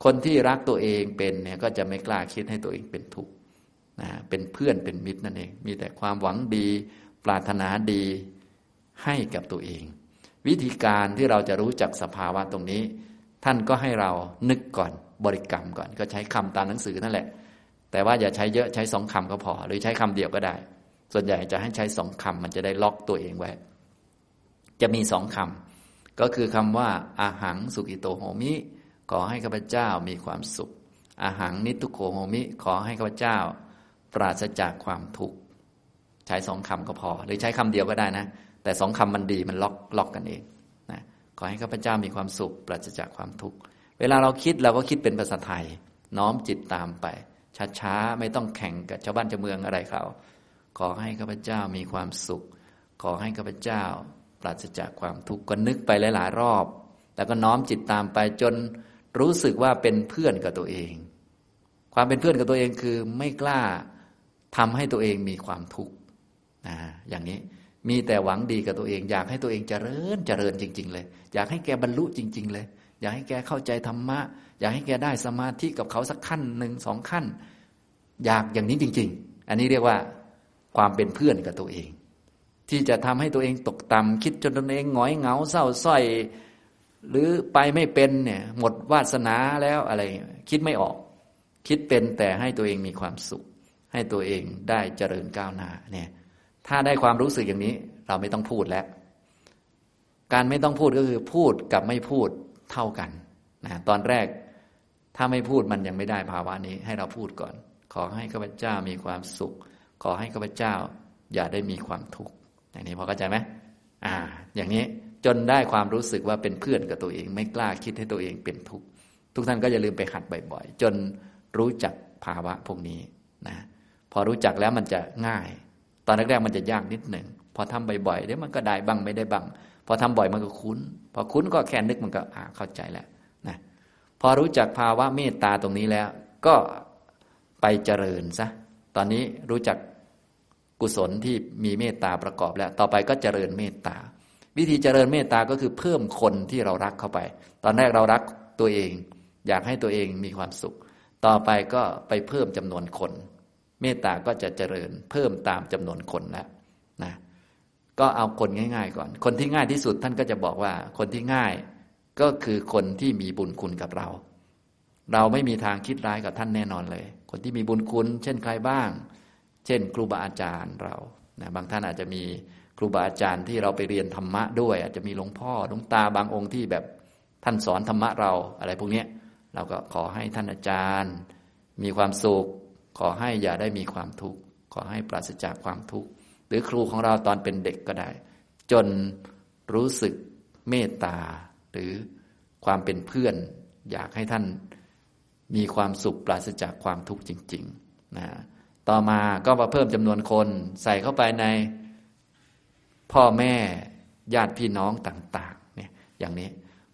A: คนที่รักตัวเองเป็นเนี่ยก็จะไม่กล้าคิดให้ตัวเองเป็นทุกข์นะเป็นเพื่อนเป็นมิตรนั่นเอง มีแต่ความหวังดี ปรารถนาดีให้กับตัวเอง วิธีการที่เราจะรู้จักสภาวะตรงนี้ ท่านก็ให้เรานึกก่อนบริกรรมก่อน ก็ใช้คำตามหนังสือนั่นแหละ แต่ว่าอย่าใช้เยอะใช้สองคำก็พอ หรือใช้คำเดียวก็ได้ ส่วนใหญ่จะให้ใช้สองคำมันจะได้ล็อกตัวเองไว้ จะมีสองคำก็คือคำว่าอาหังสุกิโตโหมิขอให้ข้าพเจ้ามีความสุข อาหังนิทุโขโหมิขอให้ข้าพเจ้า ปราศจากความทุกข์ใช้สองคำก็พอ หรือใช้คำเดียวก็ได้นะ แต่สองคำมันดีมันล็อกล็อกกันเอง ขอให้ข้าพเจ้ามีความสุข ปราศจากความทุกข์ เวลาเราคิดเราก็คิดเป็นภาษาไทย น้อมจิตตามไป ช้าๆ ไม่ต้องแข่งกับชาวบ้านชาวเมืองอะไรเขา ขอให้ข้าพเจ้ามีความสุข ขอให้ข้าพเจ้า ปราศจากความทุกข์ก็นึกไปหลายๆรอบ แล้วก็น้อมจิตตามไปจนรู้สึกว่าเป็นเพื่อนกับตัวเอง ความเป็นเพื่อนกับตัวเองคือไม่กล้าทำให้ตัวเองมีความทุกข์นะอย่างนี้ มีแต่หวังดีกับตัวเอง อยากให้ตัวเองเจริญเจริญจริง ๆ เลย อยากให้แกบรรลุจริง ๆ เลย อยากให้แกเข้าใจธรรมะ อยากให้แกได้สมาธิกับเขาสักขั้นหนึ่งสองขั้น อยากอย่างนี้จริง ๆ อันนี้เรียกว่าความเป็นเพื่อนกับตัวเอง ที่จะทำให้ตัวเองตกต่ำคิดจนตัวเองหงอยเหงาเศร้าส้อยหรือไปไม่เป็นเนี่ยหมดวาสนาแล้วอะไร คิดไม่ออก คิดเป็นแต่ให้ตัวเองมีความสุข ให้ตัวเองได้เจริญก้าวหน้าเนี่ย ถ้าได้ความรู้สึกอย่างนี้ เราไม่ต้องพูดแล้ว การไม่ต้องพูดก็คือพูดกับไม่พูดเท่ากันนะตอนแรกถ้าไม่พูดมันยังไม่ได้ภาวะนี้ ให้เราพูดก่อน ขอให้ข้าพเจ้ามีความสุข ขอให้ข้าพเจ้า อย่าได้มีความทุกข์อย่างนี้พอเข้าใจไหมอ่า อย่างนี้จนได้ความรู้สึกว่าเป็นเพื่อนกับตัวเอง ไม่กล้าคิดให้ตัวเองเป็นทุกข์ทุกท่านก็อย่าลืมไปหัดบ่อยๆ จนรู้จักภาวะพวกนี้นะพอรู้จักแล้วมันจะง่าย อนแรกๆมันจะยากนิดหนึ่งพอทำบ่อยๆเดี๋ยวมันก็ได้บ้างไม่ได้บ้างพอทำบ่อยมันก็คุ้น พอคุ้นก็แค่นึกมันก็อ่าเข้าใจแล้วนะพอรู้จักภาวะเมตตาตรงนี้แล้ว ก็ไปเจริญซะตอนนี้รู้จักกุศลที่มีเมตตาประกอบแล้ว ต่อไปก็เจริญเมตตา วิธีเจริญเมตตาก็คือเพิ่มคนที่เรารักเข้าไป ตอนแรกเรารักตัวเอง อยากให้ตัวเองมีความสุข ต่อไปก็ไปเพิ่มจำนวนคน เมตตาก็จะเจริญเพิ่มตามจำนวนคนแล้วนะก็เอาคนง่าย ๆ ก่อน คนที่ง่ายที่สุดท่านก็จะบอกว่า คนที่ง่ายก็คือคนที่มีบุญคุณกับเรา เราไม่มีทางคิดร้ายกับท่านแน่นอนเลย คนที่มีบุญคุณ เช่นใครบ้าง เช่น ครูบาอาจารย์เรานะบางท่านอาจจะมีครูบาอาจารย์ที่เราไปเรียนธรรมะด้วย อาจจะมีหลวงพ่อหลวงตาบางองค์ที่แบบท่านสอนธรรมะเราอะไรพวกนี้เราก็ขอให้ท่านอาจารย์ มีความสุข ขอให้อย่าได้มีความทุกข์ ขอให้ปราศจากความทุกข์ หรือครูของเราตอนเป็นเด็กก็ได้ จนรู้สึกเมตตา หรือความเป็นเพื่อน อยากให้ท่านมีความสุขปราศจากความทุกข์จริงๆนะต่อมาก็มาเพิ่มจำนวนคนใส่เข้าไปใน พ่อแม่ญาติพี่น้องต่าง ๆ เนี่ยอย่างนี้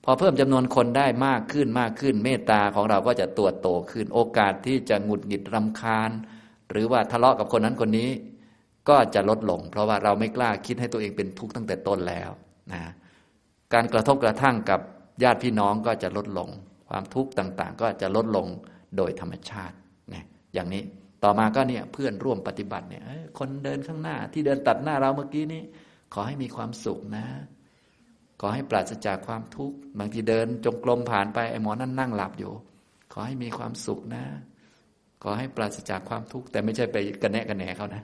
A: พอเพิ่มจำนวนคนได้มากขึ้นมากขึ้น เมตตาของเราก็จะตัวโตขึ้น โอกาสที่จะหงุดหงิดรำคาญ หรือว่าทะเลาะกับคนนั้นคนนี้ ก็จะลดลง เพราะว่าเราไม่กล้าคิดให้ตัวเองเป็นทุกข์ตั้งแต่ต้นแล้วนะการกระทบกระทั่งกับญาติพี่น้องก็จะลดลง ความทุกข์ต่าง ๆ ก็จะลดลงโดยธรรมชาตินะอย่างนี้ต่อมาก็เนี่ยเพื่อนร่วมปฏิบัติเนี่ยคนเดินข้างหน้าที่เดินตัดหน้าเราเมื่อกี้นี้ขอให้มีความสุขนะ ขอให้ปราศจากความทุกข์บางทีเดิน จงกรมผ่านไปไอ้หมอนั่นนั่งหลับอยู่ ขอให้มีความสุขนะ ขอให้ปราศจากความทุกข์แต่ไม่ใช่ไปกระแนะกระแหนเขานะ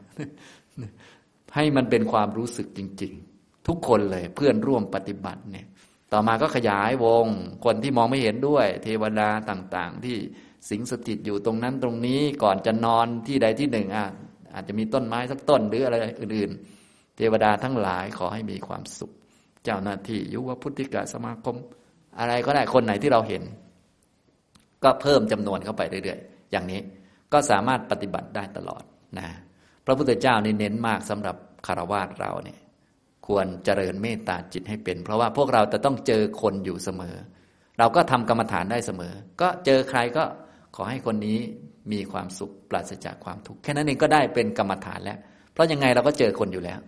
A: ให้มันเป็นความรู้สึกจริง ๆ ทุกคนเลยเพื่อนร่วมปฏิบัติเนี่ย ต่อมาก็ขยายวง คนที่มองไม่เห็นด้วย เทวดาต่างๆ ที่สิงสถิตอยู่ตรงนั้นตรงนี้ก่อนจะนอนที่ใดที่หนึ่งอะอาจจะมีต้นไม้สักต้นหรืออะไรอื่น ๆ เทวดาทั้งหลายขอให้มีความสุข เจ้าหน้าที่ยุวพุทธิกะสมาคม อะไรก็ได้คนไหนที่เราเห็น ก็เพิ่มจำนวนเข้าไปเรื่อยๆ อย่างนี้ก็สามารถปฏิบัติได้ตลอดนะพระพุทธเจ้านี่เน้นมากสำหรับคารวะเราเนี่ยควรเจริญเมตตาจิตให้เป็น เพราะว่าพวกเราจะต้องเจอคนอยู่เสมอ เราก็ทำกรรมฐานได้เสมอ ก็เจอใครก็ขอให้คนนี้มีความสุขปราศจากความทุกข์แค่นั้นเองก็ได้เป็นกรรมฐานแล้ว เพราะยังไงเราก็เจอคนอยู่แล้ว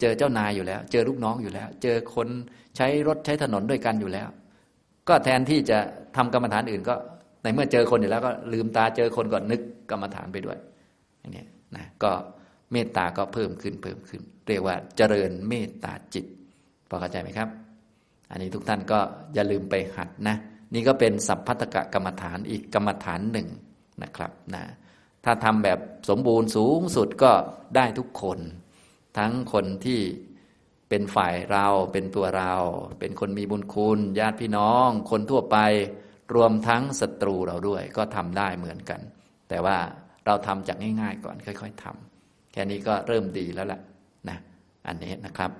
A: เจอเจ้านายอยู่แล้ว เจอลูกน้องอยู่แล้ว เจอคนใช้รถใช้ถนนด้วยกันอยู่แล้ว ก็แทนที่จะทำกรรมฐานอื่นก็ในเมื่อเจอคนอยู่แล้วก็ลืมตาเจอคนก่อนนึกกรรมฐานไปด้วยอย่างนี้นะก็เมตตาก็เพิ่มขึ้นเพิ่มขึ้น เรียกว่าเจริญเมตตาจิตพอเข้าใจไหมครับ อันนี้ทุกท่านก็อย่าลืมไปหัดนะ นี่ก็เป็นสัพพัตกะกรรมฐานอีกกรรมฐานหนึ่งนะครับนะถ้าทำแบบสมบูรณ์สูงสุดก็ได้ทุกคน ทั้งคนที่เป็นฝ่ายเราเป็นตัวเรา เป็นคนมีบุญคุณ ญาติพี่น้อง คนทั่วไปรวมทั้งศัตรูเราด้วย ก็ทำได้เหมือนกัน แต่ว่าเราทำจากง่าย ๆ ก่อนค่อย ๆทำแค่นี้ก็เริ่มดีแล้วแหละนะอันนี้นะครับ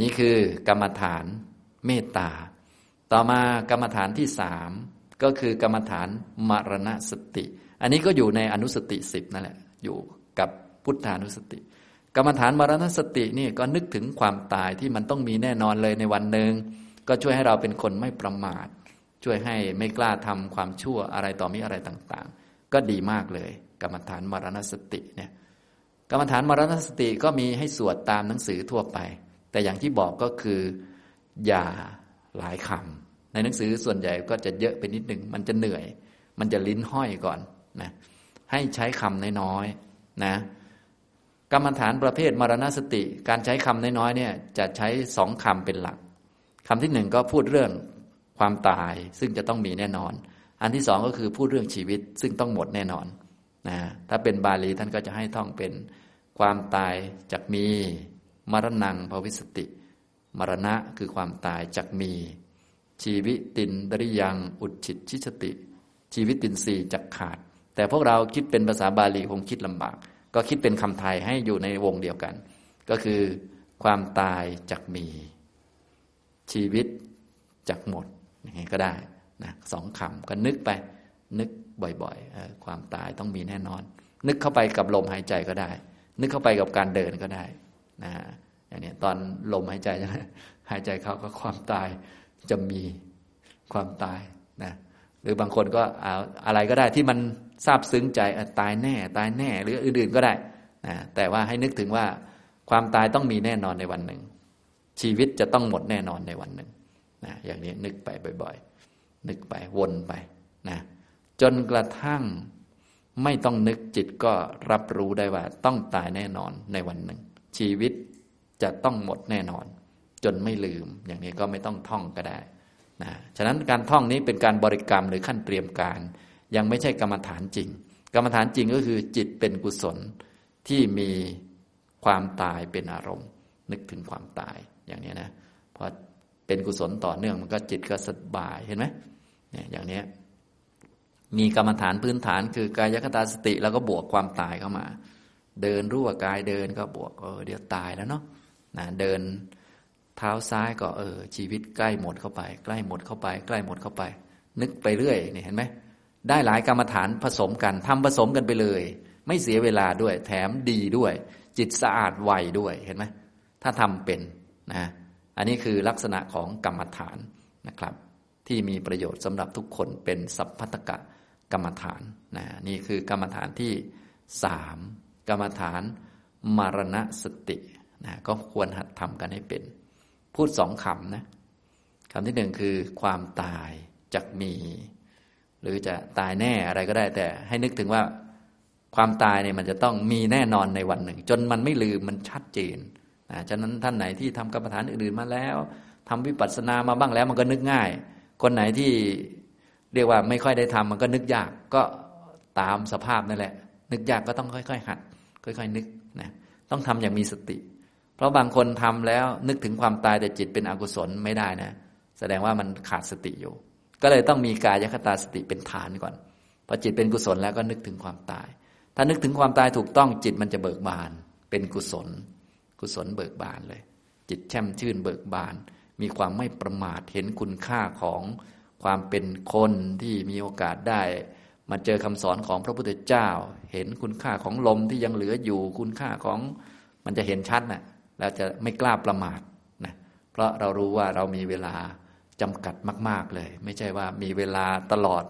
A: นี่คือกรรมฐานเมตตา ต่อมากรรมฐานที่สามก็คือกรรมฐานมรณสติ อันนี้ก็อยู่ในอนุสติสิบนั่นแหละอยู่กับพุทธานุสติ กรรมฐานมรณสตินี่ก็นึกถึงความตายที่มันต้องมีแน่นอนเลยในวันหนึ่งก็ช่วยให้เราเป็นคนไม่ประมาท ช่วยให้ไม่กล้าทำความชั่วอะไรต่อมีอะไรต่างๆ ก็ดีมากเลย กรรมฐานมรณสติเนี่ยกรรมฐานมรณสติก็มีให้สวดตามหนังสือทั่วไป แต่อย่างที่บอกก็คืออย่าหลายคำในหนังสือส่วนใหญ่ก็จะเยอะไปนิดหนึ่งมันจะเหนื่อย มันจะลิ้นห้อยก่อนนะให้ใช้คำน้อยๆนะ กรรมฐานประเภทมรณสติ การใช้คำน้อยๆเนี่ยจะใช้สองคำเป็นหลักคำที่หนึ่งก็พูดเรื่องความตาย ซึ่งจะต้องมีแน่นอน อันที่สองก็คือพูดเรื่องชีวิต ซึ่งต้องหมดแน่นอนนะถ้าเป็นบาลีท่านก็จะให้ท่องเป็นความตายจากมีมรณังภวิสติ มรณะคือความตายจากมี ชีวิตินดริยังอุดฉิตชิชติ ชีวิตินสีจักขาด แต่พวกเราคิดเป็นภาษาบาลีคงคิดลำบาก ก็คิดเป็นคำไทยให้อยู่ในวงเดียวกัน ก็คือความตายจากมี ชีวิตจากหมดอย่างนี้ก็ได้นะสองคำก็นึกไป นึกบ่อยๆ ความตายต้องมีแน่นอน นึกเข้าไปกับลมหายใจก็ได้ นึกเข้าไปกับการเดินก็ได้นะอย่างนี้ตอนลมหายใจหายใจเข้าก็ความตายจะมีความตายนะหรือบางคนก็เอาอะไรก็ได้ที่มัน ซาบซึ้งใจตายแน่ ตายแน่ หรืออื่นๆก็ได้นะแต่ว่าให้นึกถึงว่าความตายต้องมีแน่นอนในวันหนึ่ง ชีวิตจะต้องหมดแน่นอนในวันหนึ่งนะอย่างนี้นึกไปบ่อยๆ นึกไปวนไปนะจนกระทั่งไม่ต้องนึกจิตก็รับรู้ได้ว่า ต้องตายแน่นอนในวันหนึ่ง ชีวิตจะต้องหมดแน่นอน จนไม่ลืม อย่างนี้ก็ไม่ต้องท่องก็ได้นะฉะนั้นการท่องนี้เป็นการบริกรรมหรือขั้นเตรียมการ ยังไม่ใช่กรรมฐานจริง กรรมฐานจริงก็คือจิตเป็นกุศลที่มีความตายเป็นอารมณ์ นึกถึงความตายอย่างนี้นะพอเป็นกุศลต่อเนื่องมันก็จิตก็สบายเห็นไหมเนี่ยอย่างนี้มีกรรมฐานพื้นฐานคือกายคตาสติ แล้วก็บวกความตายเข้ามา เดินรู้ว่ากายเดินก็บวกเออเดี๋ยวตายแล้วเนาะนะเดินเท้าซ้ายก็เออชีวิตใกล้หมดเข้าไป ใกล้หมดเข้าไป ใกล้หมดเข้าไป นึกไปเรื่อยนี่เห็นไหม ได้หลายกรรมฐานผสมกันทำผสมกันไปเลย ไม่เสียเวลาด้วย แถมดีด้วย จิตสะอาดไวด้วยเห็นไหมถ้าทำเป็นนะอันนี้คือลักษณะของกรรมฐานนะครับ ที่มีประโยชน์สำหรับทุกคนเป็นสัพพัตกะกรรมฐานนะนี่คือกรรมฐานที่สามกรรมฐานมรณสตินะก็ควรหัดทำกันให้เป็น พูดสองคำนะคำที่หนึ่งคือความตายจักมี หรือจะตายแน่อะไรก็ได้แต่ ให้นึกถึงว่าความตายเนี่ยมันจะต้องมีแน่นอนในวันหนึ่ง จนมันไม่ลืมมันชัดเจนนะฉะนั้นท่านไหนที่ทำกรรมฐานอื่นๆมาแล้วทำวิปัสสนามาบ้างแล้วมันก็นึกง่าย คนไหนที่เรียกว่าไม่ค่อยได้ทำมันก็นึกยากก็ตามสภาพนั่นแหละ นึกยากก็ต้องค่อย ๆ หัด ค่อย ๆ นึกนะต้องทำอย่างมีสติ เพราะบางคนทำแล้วนึกถึงความตายแต่จิตเป็นอกุศลไม่ได้นะ แสดงว่ามันขาดสติอยู่ ก็เลยต้องมีกายคตาสติเป็นฐานก่อน พอจิตเป็นกุศลแล้วก็นึกถึงความตาย ถ้านึกถึงความตายถูกต้องจิตมันจะเบิกบาน เป็นกุศล กุศลเบิกบานเลย จิตแช่มชื่นเบิกบาน มีความไม่ประมาทเห็นคุณค่าของความเป็นคนที่มีโอกาสได้ มาเจอคำสอนของพระพุทธเจ้า เห็นคุณค่าของลมที่ยังเหลืออยู่คุณค่าของมันจะเห็นชัดนะ่ะเราจะไม่กล้าประมาทนะเพราะเรารู้ว่าเรามีเวลา จำกัดมาก ๆเลย ไม่ใช่ว่ามีเวลาตลอด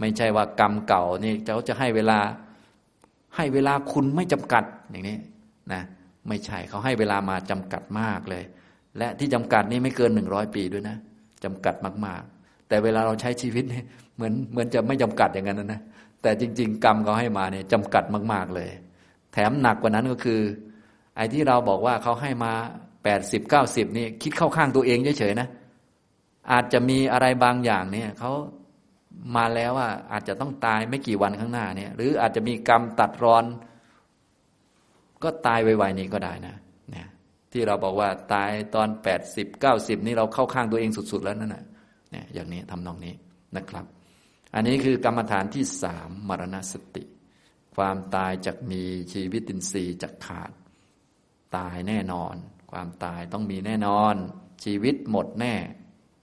A: ไม่ใช่ว่ากรรมเก่านี่เขาจะให้เวลาให้เวลาคุณไม่จำกัดอย่างนี้นะไม่ใช่เขาให้เวลามาจำกัดมากเลย และที่จำกัดนี่ไม่เกินหนึ่งร้อยปีด้วยนะจำกัดมากแต่เวลาเราใช้ชีวิตเนี่ยเหมือนเหมือนจะไม่จำกัดอย่างนั้นนะแต่จริง ๆ กรรมเขาให้มาเนี่ยจำกัดมาก ๆเลย แถมหนักกว่านั้นก็คือ ไอ้ที่เราบอกว่าเขาให้มาแปดสิบเก้าสิบนี่คิดเข้าข้างตัวเองเฉยๆนะ อาจจะมีอะไรบางอย่างเนี่ยเขามาแล้วว่าอาจจะต้องตายไม่กี่วันข้างหน้าเนี่ย หรืออาจจะมีกรรมตัดรอน ก็ตายไวๆนี้ก็ได้นะเนี่ยที่เราบอกว่าตายตอนแปดสิบเก้าสิบนี่เราเข้าข้างตัวเองสุด ๆ แล้วนั่นแหะเนี่ยอย่างนี้ทำนองนี้นะครับ อันนี้คือกรรมฐานที่สามมรณสติ ความตายจากมีชีวิตินทรีย์จากขาด ตายแน่นอน ความตายต้องมีแน่นอน ชีวิตหมดแน่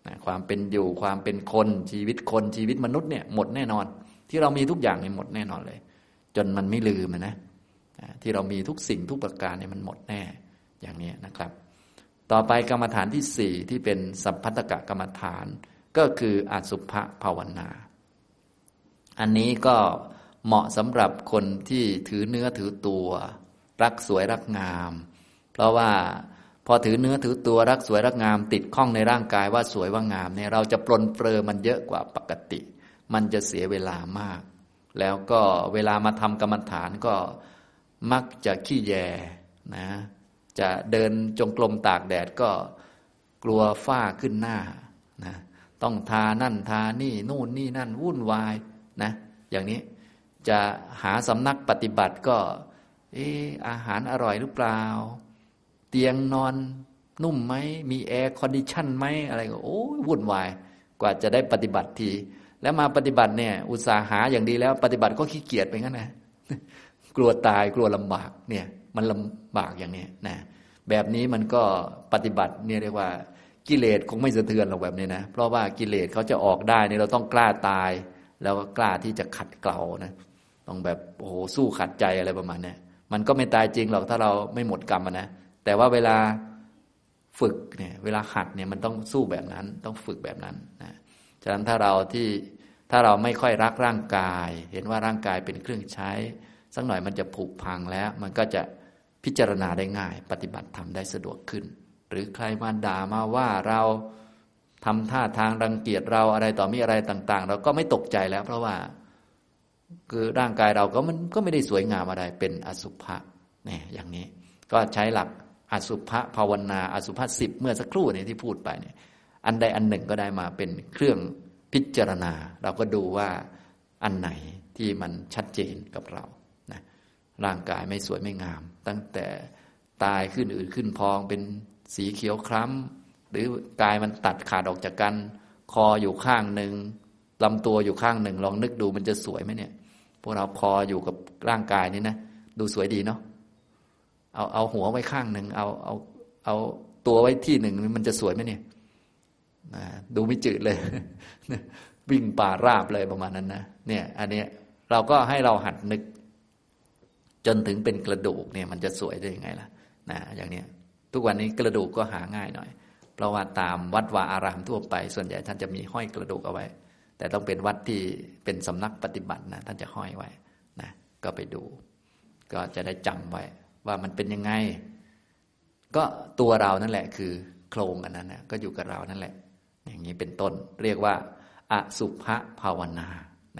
A: นะความเป็นอยู่ความเป็นคนชีวิตคนชีวิตมนุษย์เนี่ยหมดแน่นอน ที่เรามีทุกอย่างเนี่ยหมดแน่นอนเลย จนมันไม่ลืมนะที่เรามีทุกสิ่งทุกประการเนี่ยมันหมดแน่อย่างนี้นะครับ ต่อไปกรรมฐานที่สี่ที่เป็นสัพพัตกะกรรมฐานก็คืออสุภภาวนา อันนี้ก็เหมาะสำหรับคนที่ถือเนื้อถือตัว รักสวยรักงาม เพราะว่า อถือเนื้อถือตัวรักสวยรักงาม ติดข้องในร่างกายว่าสวยว่างามเนี่ยเราจะปลนเปลือมันเยอะกว่าปกติ มันจะเสียเวลามาก แล้วก็เวลามาทำกรรมฐานก็มักจะขี้แยนะ จะเดินจงกรมตากแดดก็กลัวฝ้าขึ้นหน้านะต้องทานั่นทานี่นู่นนี่นั่นวุ่นวายนะอย่างนี้จะหาสำนักปฏิบัติก็ เอออาหารอร่อยหรือเปล่า เตียงนอนนุ่มไหม มี air condition ไหมอะไรก็โอ้วุ่นวาย กว่าจะได้ปฏิบัติที แล้วมาปฏิบัติเนี่ย อุตสาหาอย่างดีแล้ว ปฏิบัติก็ขี้เกียจไปงั้นนะกลัวตายกลัวลำบากเนี่ย มันลำบากอย่างนี้นะแบบนี้มันก็ปฏิบัติเนี่ยเรียกว่ากิเลสคงไม่สะเทือนหรอกแบบนี้นะเพราะว่ากิเลสเขาจะออกได้เนี่ยเราต้องกล้าตาย แล้วก็กล้าที่จะขัดเกลานะต้องแบบโอ้โหสู้ขัดใจอะไรประมาณนี้มันก็ไม่ตายจริงหรอกถ้าเราไม่หมดกรรมนะ แต่ว่าเวลาฝึกเนี่ยเวลาขัดเนี่ยมันต้องสู้แบบนั้น ต้องฝึกแบบนั้นนะฉะนั้นถ้าเราที่ถ้าเราไม่ค่อยรักร่างกาย เห็นว่าร่างกายเป็นเครื่องใช้ สักหน่อยมันจะผุพังแล้ว มันก็จะพิจารณาได้ง่าย ปฏิบัติทำได้สะดวกขึ้น หรือใครมาด่ามาว่าเราทำท่าทางรังเกียจเราอะไรต่อมีอะไรต่าง ๆ เราก็ไม่ตกใจแล้ว เพราะว่าคือร่างกายเราก็มันก็ไม่ได้สวยงามอะไรเป็นอสุภะเนี่ยอย่างนี้ ก็ใช้หลัก อสุภะภาวนา อสุภะสิบเมื่อสักครู่เนี่ยที่พูดไปเนี่ย อันใดอันหนึ่งก็ได้มาเป็นเครื่องพิจารณา เราก็ดูว่าอันไหนที่มันชัดเจนกับเรานะร่างกายไม่สวยไม่งาม ตั้งแต่ตายขึ้นอืดขึ้นพองเป็นสีเขียวคล้ำหรือกายมันตัดขาดออกจากกัน คออยู่ข้างหนึ่งลำตัวอยู่ข้างหนึ่ง ลองนึกดูมันจะสวยไหมเนี่ย พวกเราคออยู่กับร่างกายนี่นะ ดูสวยดีเนาะ เอาเอาหัวไว้ข้างหนึ่งเอาเอาเอาตัวไว้ที่หนึ่งมันจะสวยไหมเนี่ยดูไม่จืดเลยวิ่งป่าราบเลยประมาณนั้นนะเนี่ยอันนี้เราก็ให้เราหัดนึก จนถึงเป็นกระดูกเนี่ย มันจะสวยได้ยังไงล่ะนะอย่างเนี้ยทุกวันนี้กระดูกก็หาง่ายหน่อย เพราะว่าตามวัดวาอารามทั่วไป ส่วนใหญ่ท่านจะมีห้อยกระดูกเอาไว้ แต่ต้องเป็นวัดที่เป็นสำนักปฏิบัตินะท่านจะห้อยไว้นะก็ไปดู ก็จะได้จำไว้ ว่ามันเป็นยังไง ก็ตัวเรานั่นแหละ คือ โครงอันนั้นนะก็อยู่กับเรานั่นแหละ อย่างนี้เป็นต้น เรียกว่าอสุภภาวนา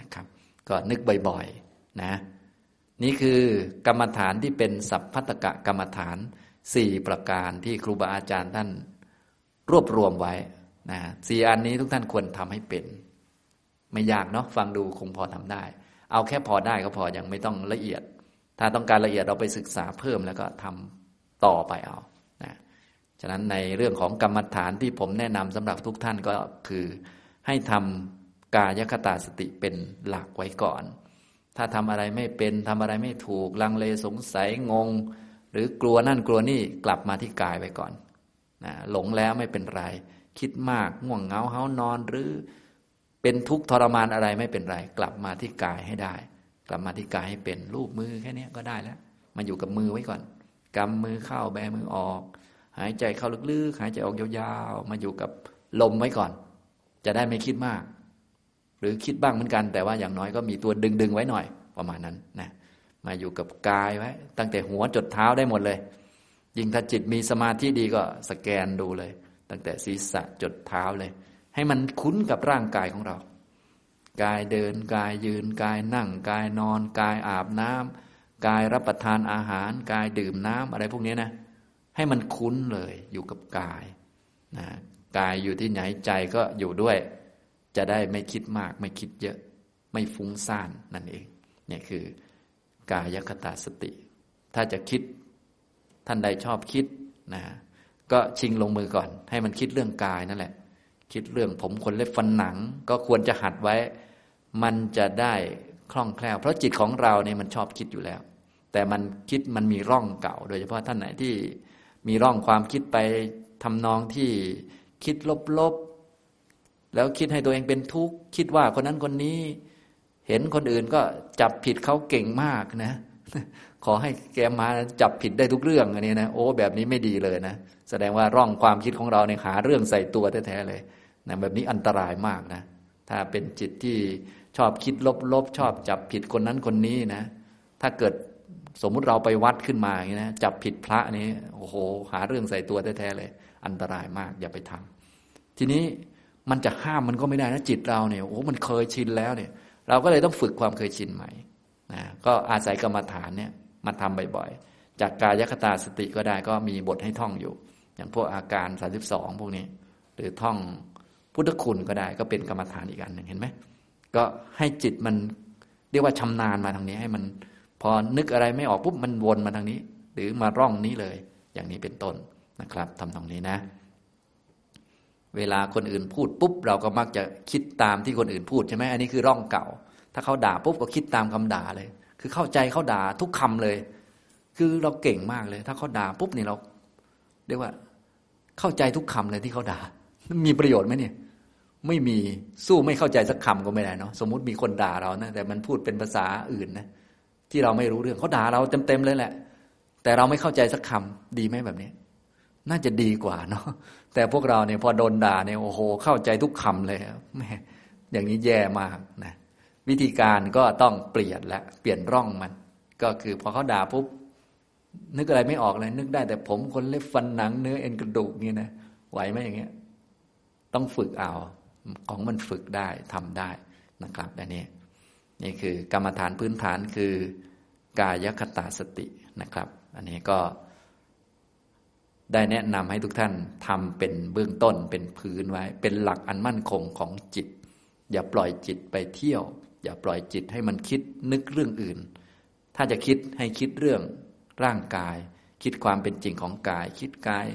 A: นะครับ ก็นึกบ่อยๆนะ นี่คือกรรมฐานที่เป็นสัพพัตกะกรรมฐานสี่ประการที่ครูบาอาจารย์ท่านรวบรวมไว้นะสี่อันนี้ทุกท่านควรทำให้เป็น ไม่ยากเนาะฟังดูคงพอทำได้ เอาแค่พอได้ก็พอยังไม่ต้องละเอียด ถ้าต้องการละเอียดเราไปศึกษาเพิ่มแล้วก็ทำต่อไปเอานะฉะนั้นในเรื่องของกรรมฐานที่ผมแนะนำสำหรับทุกท่านก็คือให้ทำกายคตาสติเป็นหลักไว้ก่อน ถ้าทำอะไรไม่เป็นทำอะไรไม่ถูกลังเลสงสัยงง หรือกลัวนั่นกลัวนี่กลับมาที่กายไว้ก่อนนะหลงแล้วไม่เป็นไร คิดมากง่วงเหงาเฮานอนหรือเป็นทุกข์ทรมานอะไรไม่เป็นไร กลับมาที่กายให้ได้ กลับมาที่กายให้เป็นรูปมือแค่นี้ก็ได้แล้ว มาอยู่กับมือไว้ก่อนกำมือเข้าแบมือออก หายใจเข้าลึกๆ หายใจออกยาวๆ มาอยู่กับลมไว้ก่อน จะได้ไม่คิดมาก หรือคิดบ้างเหมือนกัน แต่ว่าอย่างน้อยก็มีตัวดึงๆไว้หน่อยประมาณนั้นนะมาอยู่กับกายไว้ ตั้งแต่หัวจดเท้าได้หมดเลย ยิ่งถ้าจิตมีสมาธิดีก็สแกนดูเลย ตั้งแต่ศีรษะจดเท้าเลย ให้มันคุ้นกับร่างกายของเรา กายเดินกายยืนกายนั่ง กายนอน กายอาบน้ำกายรับประทานอาหาร กายดื่มน้ำอะไรพวกนี้นะ ให้มันคุ้นเลยอยู่กับกายนะกายอยู่ที่ไหนใจก็อยู่ด้วย จะได้ไม่คิดมากไม่คิดเยอะ ไม่ฟุ้งซ่านนั่นเองเนี่ยคือกายคตาสติ ถ้าจะคิดท่านใดชอบคิดนะก็ชิงลงมือก่อน ให้มันคิดเรื่องกายนั่นแหละ คิดเรื่องผมขนเล็บฟันหนัง ก็ควรจะหัดไว้ มันจะได้คล่องแคล่ว เพราะจิตของเราเนี่ยมันชอบคิดอยู่แล้ว แต่มันคิดมันมีร่องเก่า โดยเฉพาะท่านไหนที่มีร่องความคิดไปทำนองที่คิดลบๆ แล้วคิดให้ตัวเองเป็นทุกข์ คิดว่าคนนั้นคนนี้ เห็นคนอื่นก็จับผิดเขาเก่งมากนะ ขอให้แกมาจับผิดได้ทุกเรื่องอันนี้นะ โอ้ แบบนี้ไม่ดีเลยนะ แสดงว่าร่องความคิดของเราเนี่ยหาเรื่องใส่ตัวแท้ๆเลย นะแบบนี้อันตรายมากนะ ถ้าเป็นจิตที่ชอบคิดลบๆชอบจับผิดคนนั้นคนนี้นะ ถ้าเกิดสมมุติเราไปวัดขึ้นมาอย่างนี้นะจับผิดพระนี้โอ้โห หาเรื่องใส่ตัวแท้ๆเลย อันตรายมากอย่าไปทำทีนี้มันจะห้ามมันก็ไม่ได้นะจิตเราเนี่ยโอ้มันเคยชินแล้วเนี่ย เราก็เลยต้องฝึกความเคยชินใหม่นะก็อาศัยกรรมฐานเนี่ยมาทำบ่อยๆ จากกายคตาสติก็ได้ก็มีบทให้ท่องอยู่ อย่างพวกอาการ 32 พวกนี้ หรือท่อง พุทธคุณก็ได้ ก็เป็นกรรมฐานอีกอันหนึ่งเห็นไหมก็ให้จิตมันเรียกว่าชำนาญมาทางนี้ให้มัน พอนึกอะไรไม่ออกปุ๊บมันวนมาทางนี้ หรือมาร่องนี้เลย อย่างนี้เป็นต้นนะครับทำตรงนี้นะ เวลาคนอื่นพูดปุ๊บ เราก็มักจะคิดตามที่คนอื่นพูดใช่ไหมอันนี้คือร่องเก่า ถ้าเขาด่าปุ๊บก็คิดตามคำด่าเลย คือเข้าใจเขาด่าทุกคำเลย คือเราเก่งมากเลย ถ้าเขาด่าปุ๊บนี่เรา เรียกว่า เข้าใจทุกคำเลยที่เขาด่า มีประโยชน์ไหมเนี่ย ไม่มีสู้ไม่เข้าใจสักคำก็ไม่ได้เนาะสมมติมีคนด่าเรานะแต่มันพูดเป็นภาษาอื่นนะที่เราไม่รู้เรื่องเขาด่าเราเต็มๆเลยแหละ แต่เราไม่เข้าใจสักคำดีไหมแบบนี้น่าจะดีกว่าเนาะแต่พวกเราเนี่ยพอโดนด่าเนี่ยโอ้โห เข้าใจทุกคำเลยแม่อย่างนี้แย่มากนะวิธีการก็ต้องเปลี่ยนละเปลี่ยนร่องมัน ก็คือพอเขาด่าปุ๊บนึกอะไรไม่ออกเลย นึกได้แต่ผมคนเล็บฟันหนังเนื้อเอ็นกระดูกนี่นะไหวไหมอย่างเงี้ย ต้องฝึกเอา ของมันฝึกได้ทำได้นะครับอันนี้นี่คือกรรมฐานพื้นฐานคือกายคตาสตินะครับ อันนี้ก็ได้แนะนำให้ทุกท่านทำเป็นเบื้องต้นเป็นพื้นไว้ เป็นหลักอันมั่นคงของจิต อย่าปล่อยจิตไปเที่ยว อย่าปล่อยจิตให้มันคิดนึกเรื่องอื่น ถ้าจะคิดให้คิดเรื่องร่างกาย คิดความเป็นจริงของกาย คิดกาย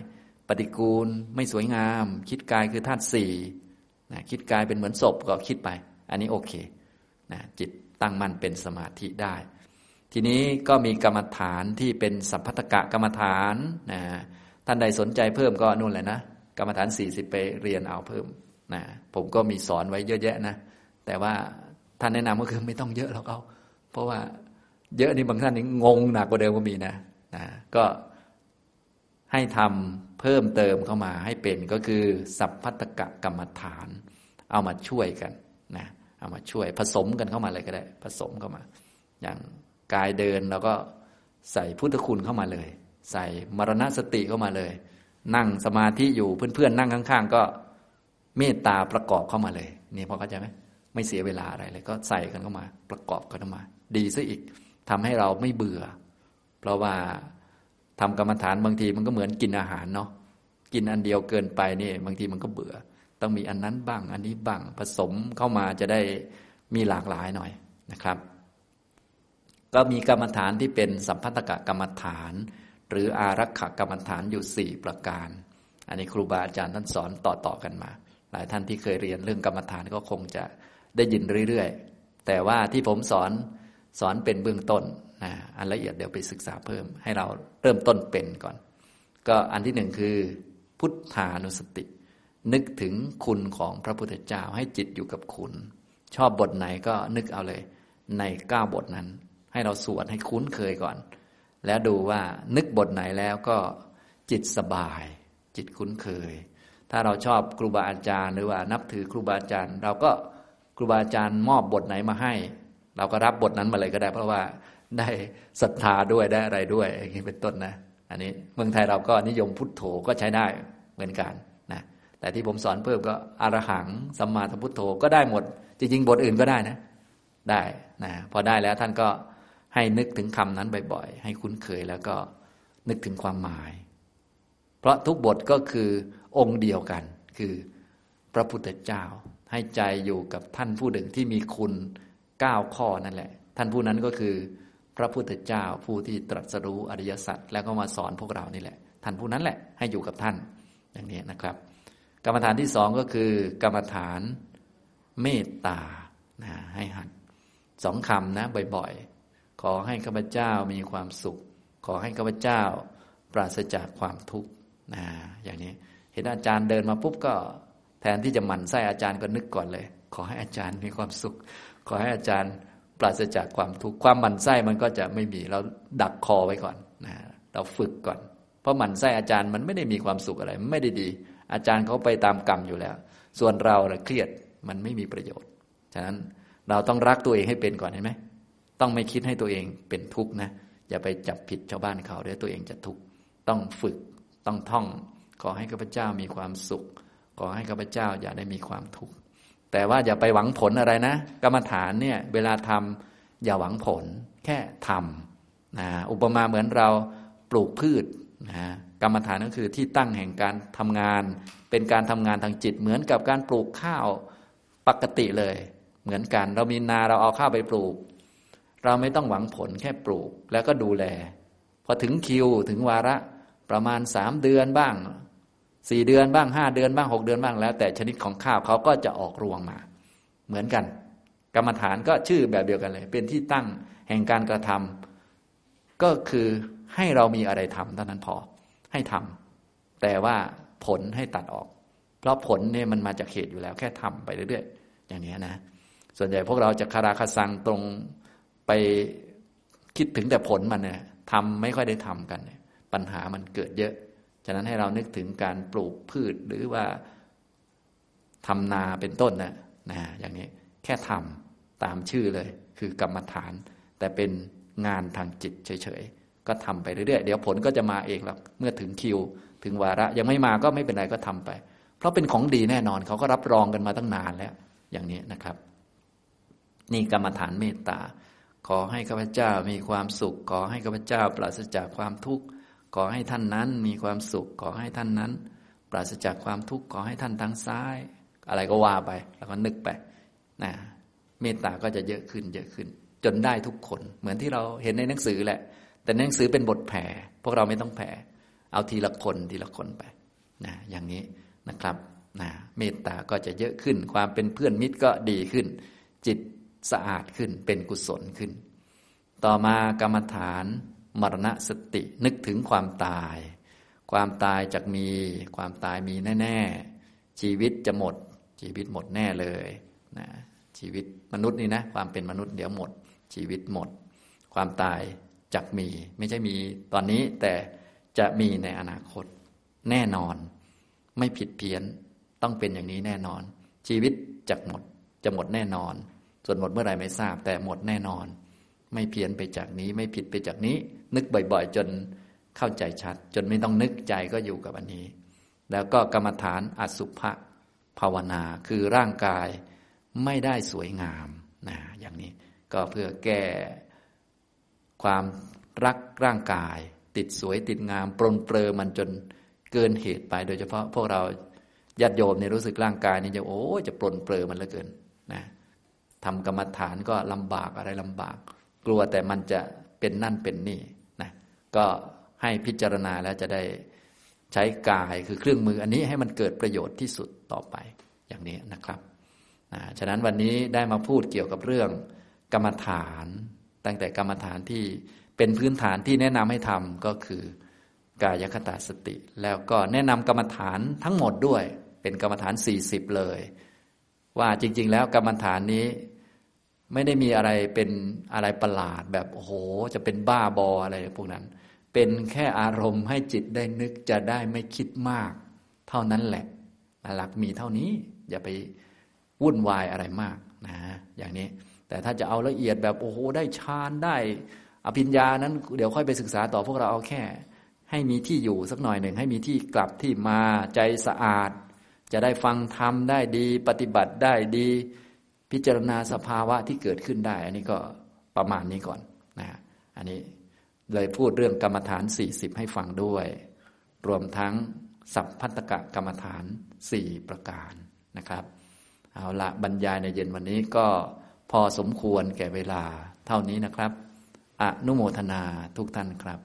A: ปฏิกูลไม่สวยงาม คิดกายคือธาตุสี่นะคิดกายเป็นเหมือนศพก็คิดไป อันนี้โอเคนะจิตตั้งมั่นเป็นสมาธิได้ ทีนี้ก็มีกรรมฐานที่เป็นสัพพตกะกรรมฐานนะท่านใดสนใจเพิ่มก็นู่นแหละนะกรรมฐานสี่สิบไปเรียนเอาเพิ่มนะผมก็มีสอนไว้เยอะแยะนะ แต่ว่าท่านแนะนำก็คือไม่ต้องเยอะหรอกเอา เพราะว่าเยอะนี่บางท่านนี่งงหนักกว่าเดิมก็มีนะนะก็ให้ทำ เพิ่มเติมเข้ามาให้เป็นก็คือ สัพพัตกะกรรมฐาน เอามาช่วยกันนะเอามาช่วยผสมกันเข้ามาเลยก็ได้ ผสมเข้ามา อย่างกายเดินเราก็ใส่พุทธคุณเข้ามาเลย ใส่มรณสติเข้ามาเลย นั่งสมาธิอยู่เพื่อนๆนั่งข้าง ๆ ก็เมตตาประกอบเข้ามาเลยนี่พอเข้าใจไหมไม่เสียเวลาอะไรเลย ก็ใส่กันเข้ามา ประกอบกันเข้ามา ดีซะอีกทำให้เราไม่เบื่อ เพราะว่า ทำกรรมฐานบางทีมันก็เหมือนกินอาหารเนาะกินอันเดียวเกินไปนี่บางทีมันก็เบื่อ ต้องมีอันนั้นบ้าง อันนี้บ้างผสมเข้ามาจะได้มีหลากหลายหน่อยนะครับ ก็มีกรรมฐานที่เป็นสัมพันธกะกรรมฐาน หรืออารักขกรรมฐานอยู่สี่ประการ อันนี้ครูบาอาจารย์ท่านสอนต่อๆกันมา หลายท่านที่เคยเรียนเรื่องกรรมฐานก็คงจะได้ยินเรื่อยๆแต่ว่าที่ผมสอนสอนเป็นเบื้องต้น นะอันละเอียดเดี๋ยวไปศึกษาเพิ่ม ให้เราเริ่มต้นเป็นก่อน ก็อันที่หนึ่งคือ พุทธานุสติ นึกถึงคุณของพระพุทธเจ้าให้จิตอยู่กับคุณ ชอบบทไหนก็นึกเอาเลย ในเก้าบทนั้น ให้เราสวดให้คุ้นเคยก่อน แล้วดูว่านึกบทไหนแล้วก็จิตสบาย จิตคุ้นเคย ถ้าเราชอบครูบาอาจารย์ หรือว่านับถือครูบาอาจารย์ เราก็ครูบาอาจารย์มอบบทไหนมาให้ เราก็รับบทนั้นมาเลยก็ได้ เพราะว่า ได้ศรัทธาด้วยได้อะไรด้วยอย่างนี้เป็นต้นนะ อันนี้เมืองไทยเราก็นิยมพุทโธก็ใช้ได้เหมือนกันนะแต่ที่ผมสอนเพิ่มก็อรหังสัมมาสัพุทโธก็ได้หมด จริงๆบทอื่นก็ได้นะ ได้นะพอได้แล้วท่านก็ให้นึกถึงคำนั้นบ่อยๆ ให้คุ้นเคยแล้วก็นึกถึงความหมาย เพราะทุกบทก็คือองค์เดียวกัน คือพระพุทธเจ้า ให้ใจอยู่กับท่านผู้หนึ่งที่มีคุณเก้าข้อนั่นแหละ ท่านผู้นั้นก็คือ พระพุทธเจ้าผู้ที่ตรัสรู้อริยสัจแล้วก็มาสอนพวกเรานี่แหละ ท่านผู้นั้นแหละให้อยู่กับท่านอย่างนี้นะครับ กรรมฐานที่สองก็คือ กรรมฐานเมตตานะให้หัดสองคำนะบ่อยๆ ขอให้ข้าพเจ้ามีความสุข ขอให้ข้าพเจ้าปราศจากความทุกข์นะอย่างนี้ เห็นอาจารย์เดินมาปุ๊บก็ แทนที่จะหมั่นไส้อาจารย์ก็นึกก่อนเลย ขอให้อาจารย์มีความสุข ขอให้อาจารย์ ปราศจากความทุกข์ความหมั่นไส้มันก็จะไม่มีเราดักคอไว้ก่อนนะเราฝึกก่อน เพราะหมั่นไส้อาจารย์มันไม่ได้มีความสุขอะไร ไม่ได้ดี อาจารย์เขาไปตามกรรมอยู่แล้ว ส่วนเราเครียดมันไม่มีประโยชน์ฉะนั้นเราต้องรักตัวเองให้เป็นก่อนเห็นไหมต้องไม่คิดให้ตัวเองเป็นทุกข์นะอย่าไปจับผิดชาวบ้านเขาเดี๋ยวตัวเองจะทุกข์ต้องฝึกต้องท่อง ขอให้ข้าพเจ้ามีความสุข ขอให้ข้าพเจ้าอย่าได้มีความทุกข์ แต่ว่าอย่าไปหวังผลอะไรนะ กรรมฐานเนี่ยเวลาทำอย่าหวังผล แค่ทำนะอุปมาเหมือนเราปลูกพืชนะกรรมฐานก็คือที่ตั้งแห่งการทำงาน เป็นการทำงานทางจิต เหมือนกับการปลูกข้าวปกติเลย เหมือนกัน เรามีนาเราเอาข้าวไปปลูก เราไม่ต้องหวังผลแค่ปลูกแล้วก็ดูแล พอถึงคิวถึงวาระประมาณสามเดือนบ้าง สี่เดือนบ้างห้าเดือนบ้างหกเดือนบ้างแล้ว แต่ชนิดของข้าวเขาก็จะออกรวงมา เหมือนกัน กรรมฐานก็ชื่อแบบเดียวกันเลย เป็นที่ตั้งแห่งการกระทำก็คือให้เรามีอะไรทำเท่านั้นพอให้ทำแต่ว่าผลให้ตัดออก เพราะผลเนี่ยมันมาจากเหตุอยู่แล้ว แค่ทำไปเรื่อยๆ อย่างนี้นะ ส่วนใหญ่พวกเราจะคาราคาซังตรงไปคิดถึงแต่ผลมันเนี่ยทำไม่ค่อยได้ทำกัน ปัญหามันเกิดเยอะ ฉะนั้นให้เรานึกถึงการปลูกพืชหรือว่าทำนาเป็นต้นนะนะอย่างนี้แค่ทำตามชื่อเลย คือกรรมฐาน แต่เป็นงานทางจิตเฉยๆ ก็ทำไปเรื่อยๆ เดี๋ยวผลก็จะมาเองแล้วเมื่อถึงคิว ถึงวาระยังไม่มาก็ไม่เป็นไรก็ทำไป เพราะเป็นของดีแน่นอนเขาก็รับรองกันมาตั้งนานแล้ว อย่างนี้นะครับ นี่กรรมฐานเมตตาขอให้ข้าพเจ้ามีความสุข ขอให้ข้าพเจ้าปราศจากความทุกข์ ขอให้ท่านนั้นมีความสุข ขอให้ท่านนั้น ปราศจากความทุกข์ขอให้ท่านทางซ้าย อะไรก็ว่าไป แล้วก็นึกไปนะเมตตาก็จะเยอะขึ้นเยอะขึ้น จนได้ทุกคนเหมือนที่เราเห็นในหนังสือแหละ แต่หนังสือเป็นบทแผ่ พวกเราไม่ต้องแผ่ เอาทีละคนทีละคนไปนะอย่างนี้นะครับนะเมตตาก็จะเยอะขึ้น ความเป็นเพื่อนมิตรก็ดีขึ้น จิตสะอาดขึ้นเป็นกุศลขึ้น ต่อมากรรมฐาน มรณะสตินึกถึงความตาย ความตายจะมี ความตายมีแน่ ๆ ชีวิตจะหมด ชีวิตหมดแน่เลยนะชีวิตมนุษย์นี่นะ ความเป็นมนุษย์เดี๋ยวหมด ชีวิตหมด ความตายจะมี ไม่ใช่มีตอนนี้แต่จะมีในอนาคตแน่นอน ไม่ผิดเพี้ยนต้องเป็นอย่างนี้แน่นอน ชีวิตจะหมดจะหมดแน่นอน ส่วนหมดเมื่อไหร่ไม่ทราบ แต่หมดแน่นอน ไม่เพี้ยนไปจากนี้ไม่ผิดไปจากนี้ นึกบ่อย ๆ จนเข้าใจชัด จนไม่ต้องนึกใจก็อยู่กับอันนี้ แล้วก็กรรมฐานอสุภะภาวนาคือร่างกายไม่ได้สวยงามนะอย่างนี้ก็เพื่อแก้ความรักร่างกาย ติดสวยติดงามปรนเปรอมันจนเกินเหตุไป โดยเฉพาะพวกเราญาติโยมเนี่ยรู้สึกร่างกายนี่จะโอ้จะปรนเปรอมันเหลือเกินนะทำกรรมฐานก็ลำบากอะไรลำบาก กลัวแต่มันจะเป็นนั่นเป็นนี่ ก็ให้พิจารณาแล้วจะได้ใช้กายคือเครื่องมืออันนี้ให้มันเกิดประโยชน์ที่สุดต่อไปอย่างนี้นะครับนะฉะนั้นวันนี้ได้มาพูดเกี่ยวกับเรื่องกรรมฐาน ตั้งแต่กรรมฐานที่เป็นพื้นฐานที่แนะนำให้ทำก็คือกายคตาสติ แล้วก็แนะนำกรรมฐานทั้งหมดด้วย เป็นกรรมฐาน 40 เลย ว่าจริง ๆ แล้วกรรมฐานนี้ไม่ได้มีอะไรเป็นอะไรประหลาดแบบโอ้โห จะเป็นบ้าบออะไรพวกนั้น เป็นแค่อารมณ์ให้จิตได้นึกจะได้ไม่คิดมาก เท่านั้นแหละ หลักมีเท่านี้ อย่าไปวุ่นวายอะไรมากนะอย่างนี้ แต่ถ้าจะเอาละเอียดแบบโอ้โหได้ฌานได้ อภิญญานั้น เดี๋ยวค่อยไปศึกษาต่อพวกเราเอาแค่ ให้มีที่อยู่สักหน่อยหนึ่งให้มีที่กลับที่มาใจสะอาด จะได้ฟังธรรมได้ดี ปฏิบัติได้ดี พิจารณาสภาวะที่เกิดขึ้นได้ อันนี้ก็ประมาณนี้ก่อนนะอันนี้ เลยพูดเรื่องกรรมฐาน 40 ให้ฟังด้วย รวมทั้งสัพพัตกะกรรมฐานสี่ประการนะครับ เอาละบรรยายในเย็นวันนี้ก็พอสมควรแก่เวลาเท่านี้นะครับ อนุโมทนาทุกท่านครับ